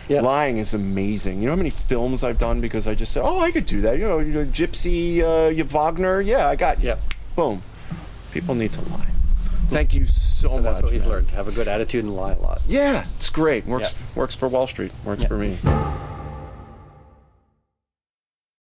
Speaker 1: Yeah.
Speaker 2: Lying is amazing. You know how many films I've done because I just said, "Oh, I could do that." You know, you know Gypsy, uh, Wagner. Yeah, I got you.
Speaker 1: Yep.
Speaker 2: Boom. People need to lie. Thank you so,
Speaker 1: So
Speaker 2: much.
Speaker 1: that's what we've learned. Have a good attitude and lie a lot.
Speaker 2: Yeah, it's great. Works
Speaker 1: Yeah.
Speaker 2: works for Wall Street. Works
Speaker 1: Yeah.
Speaker 2: for me.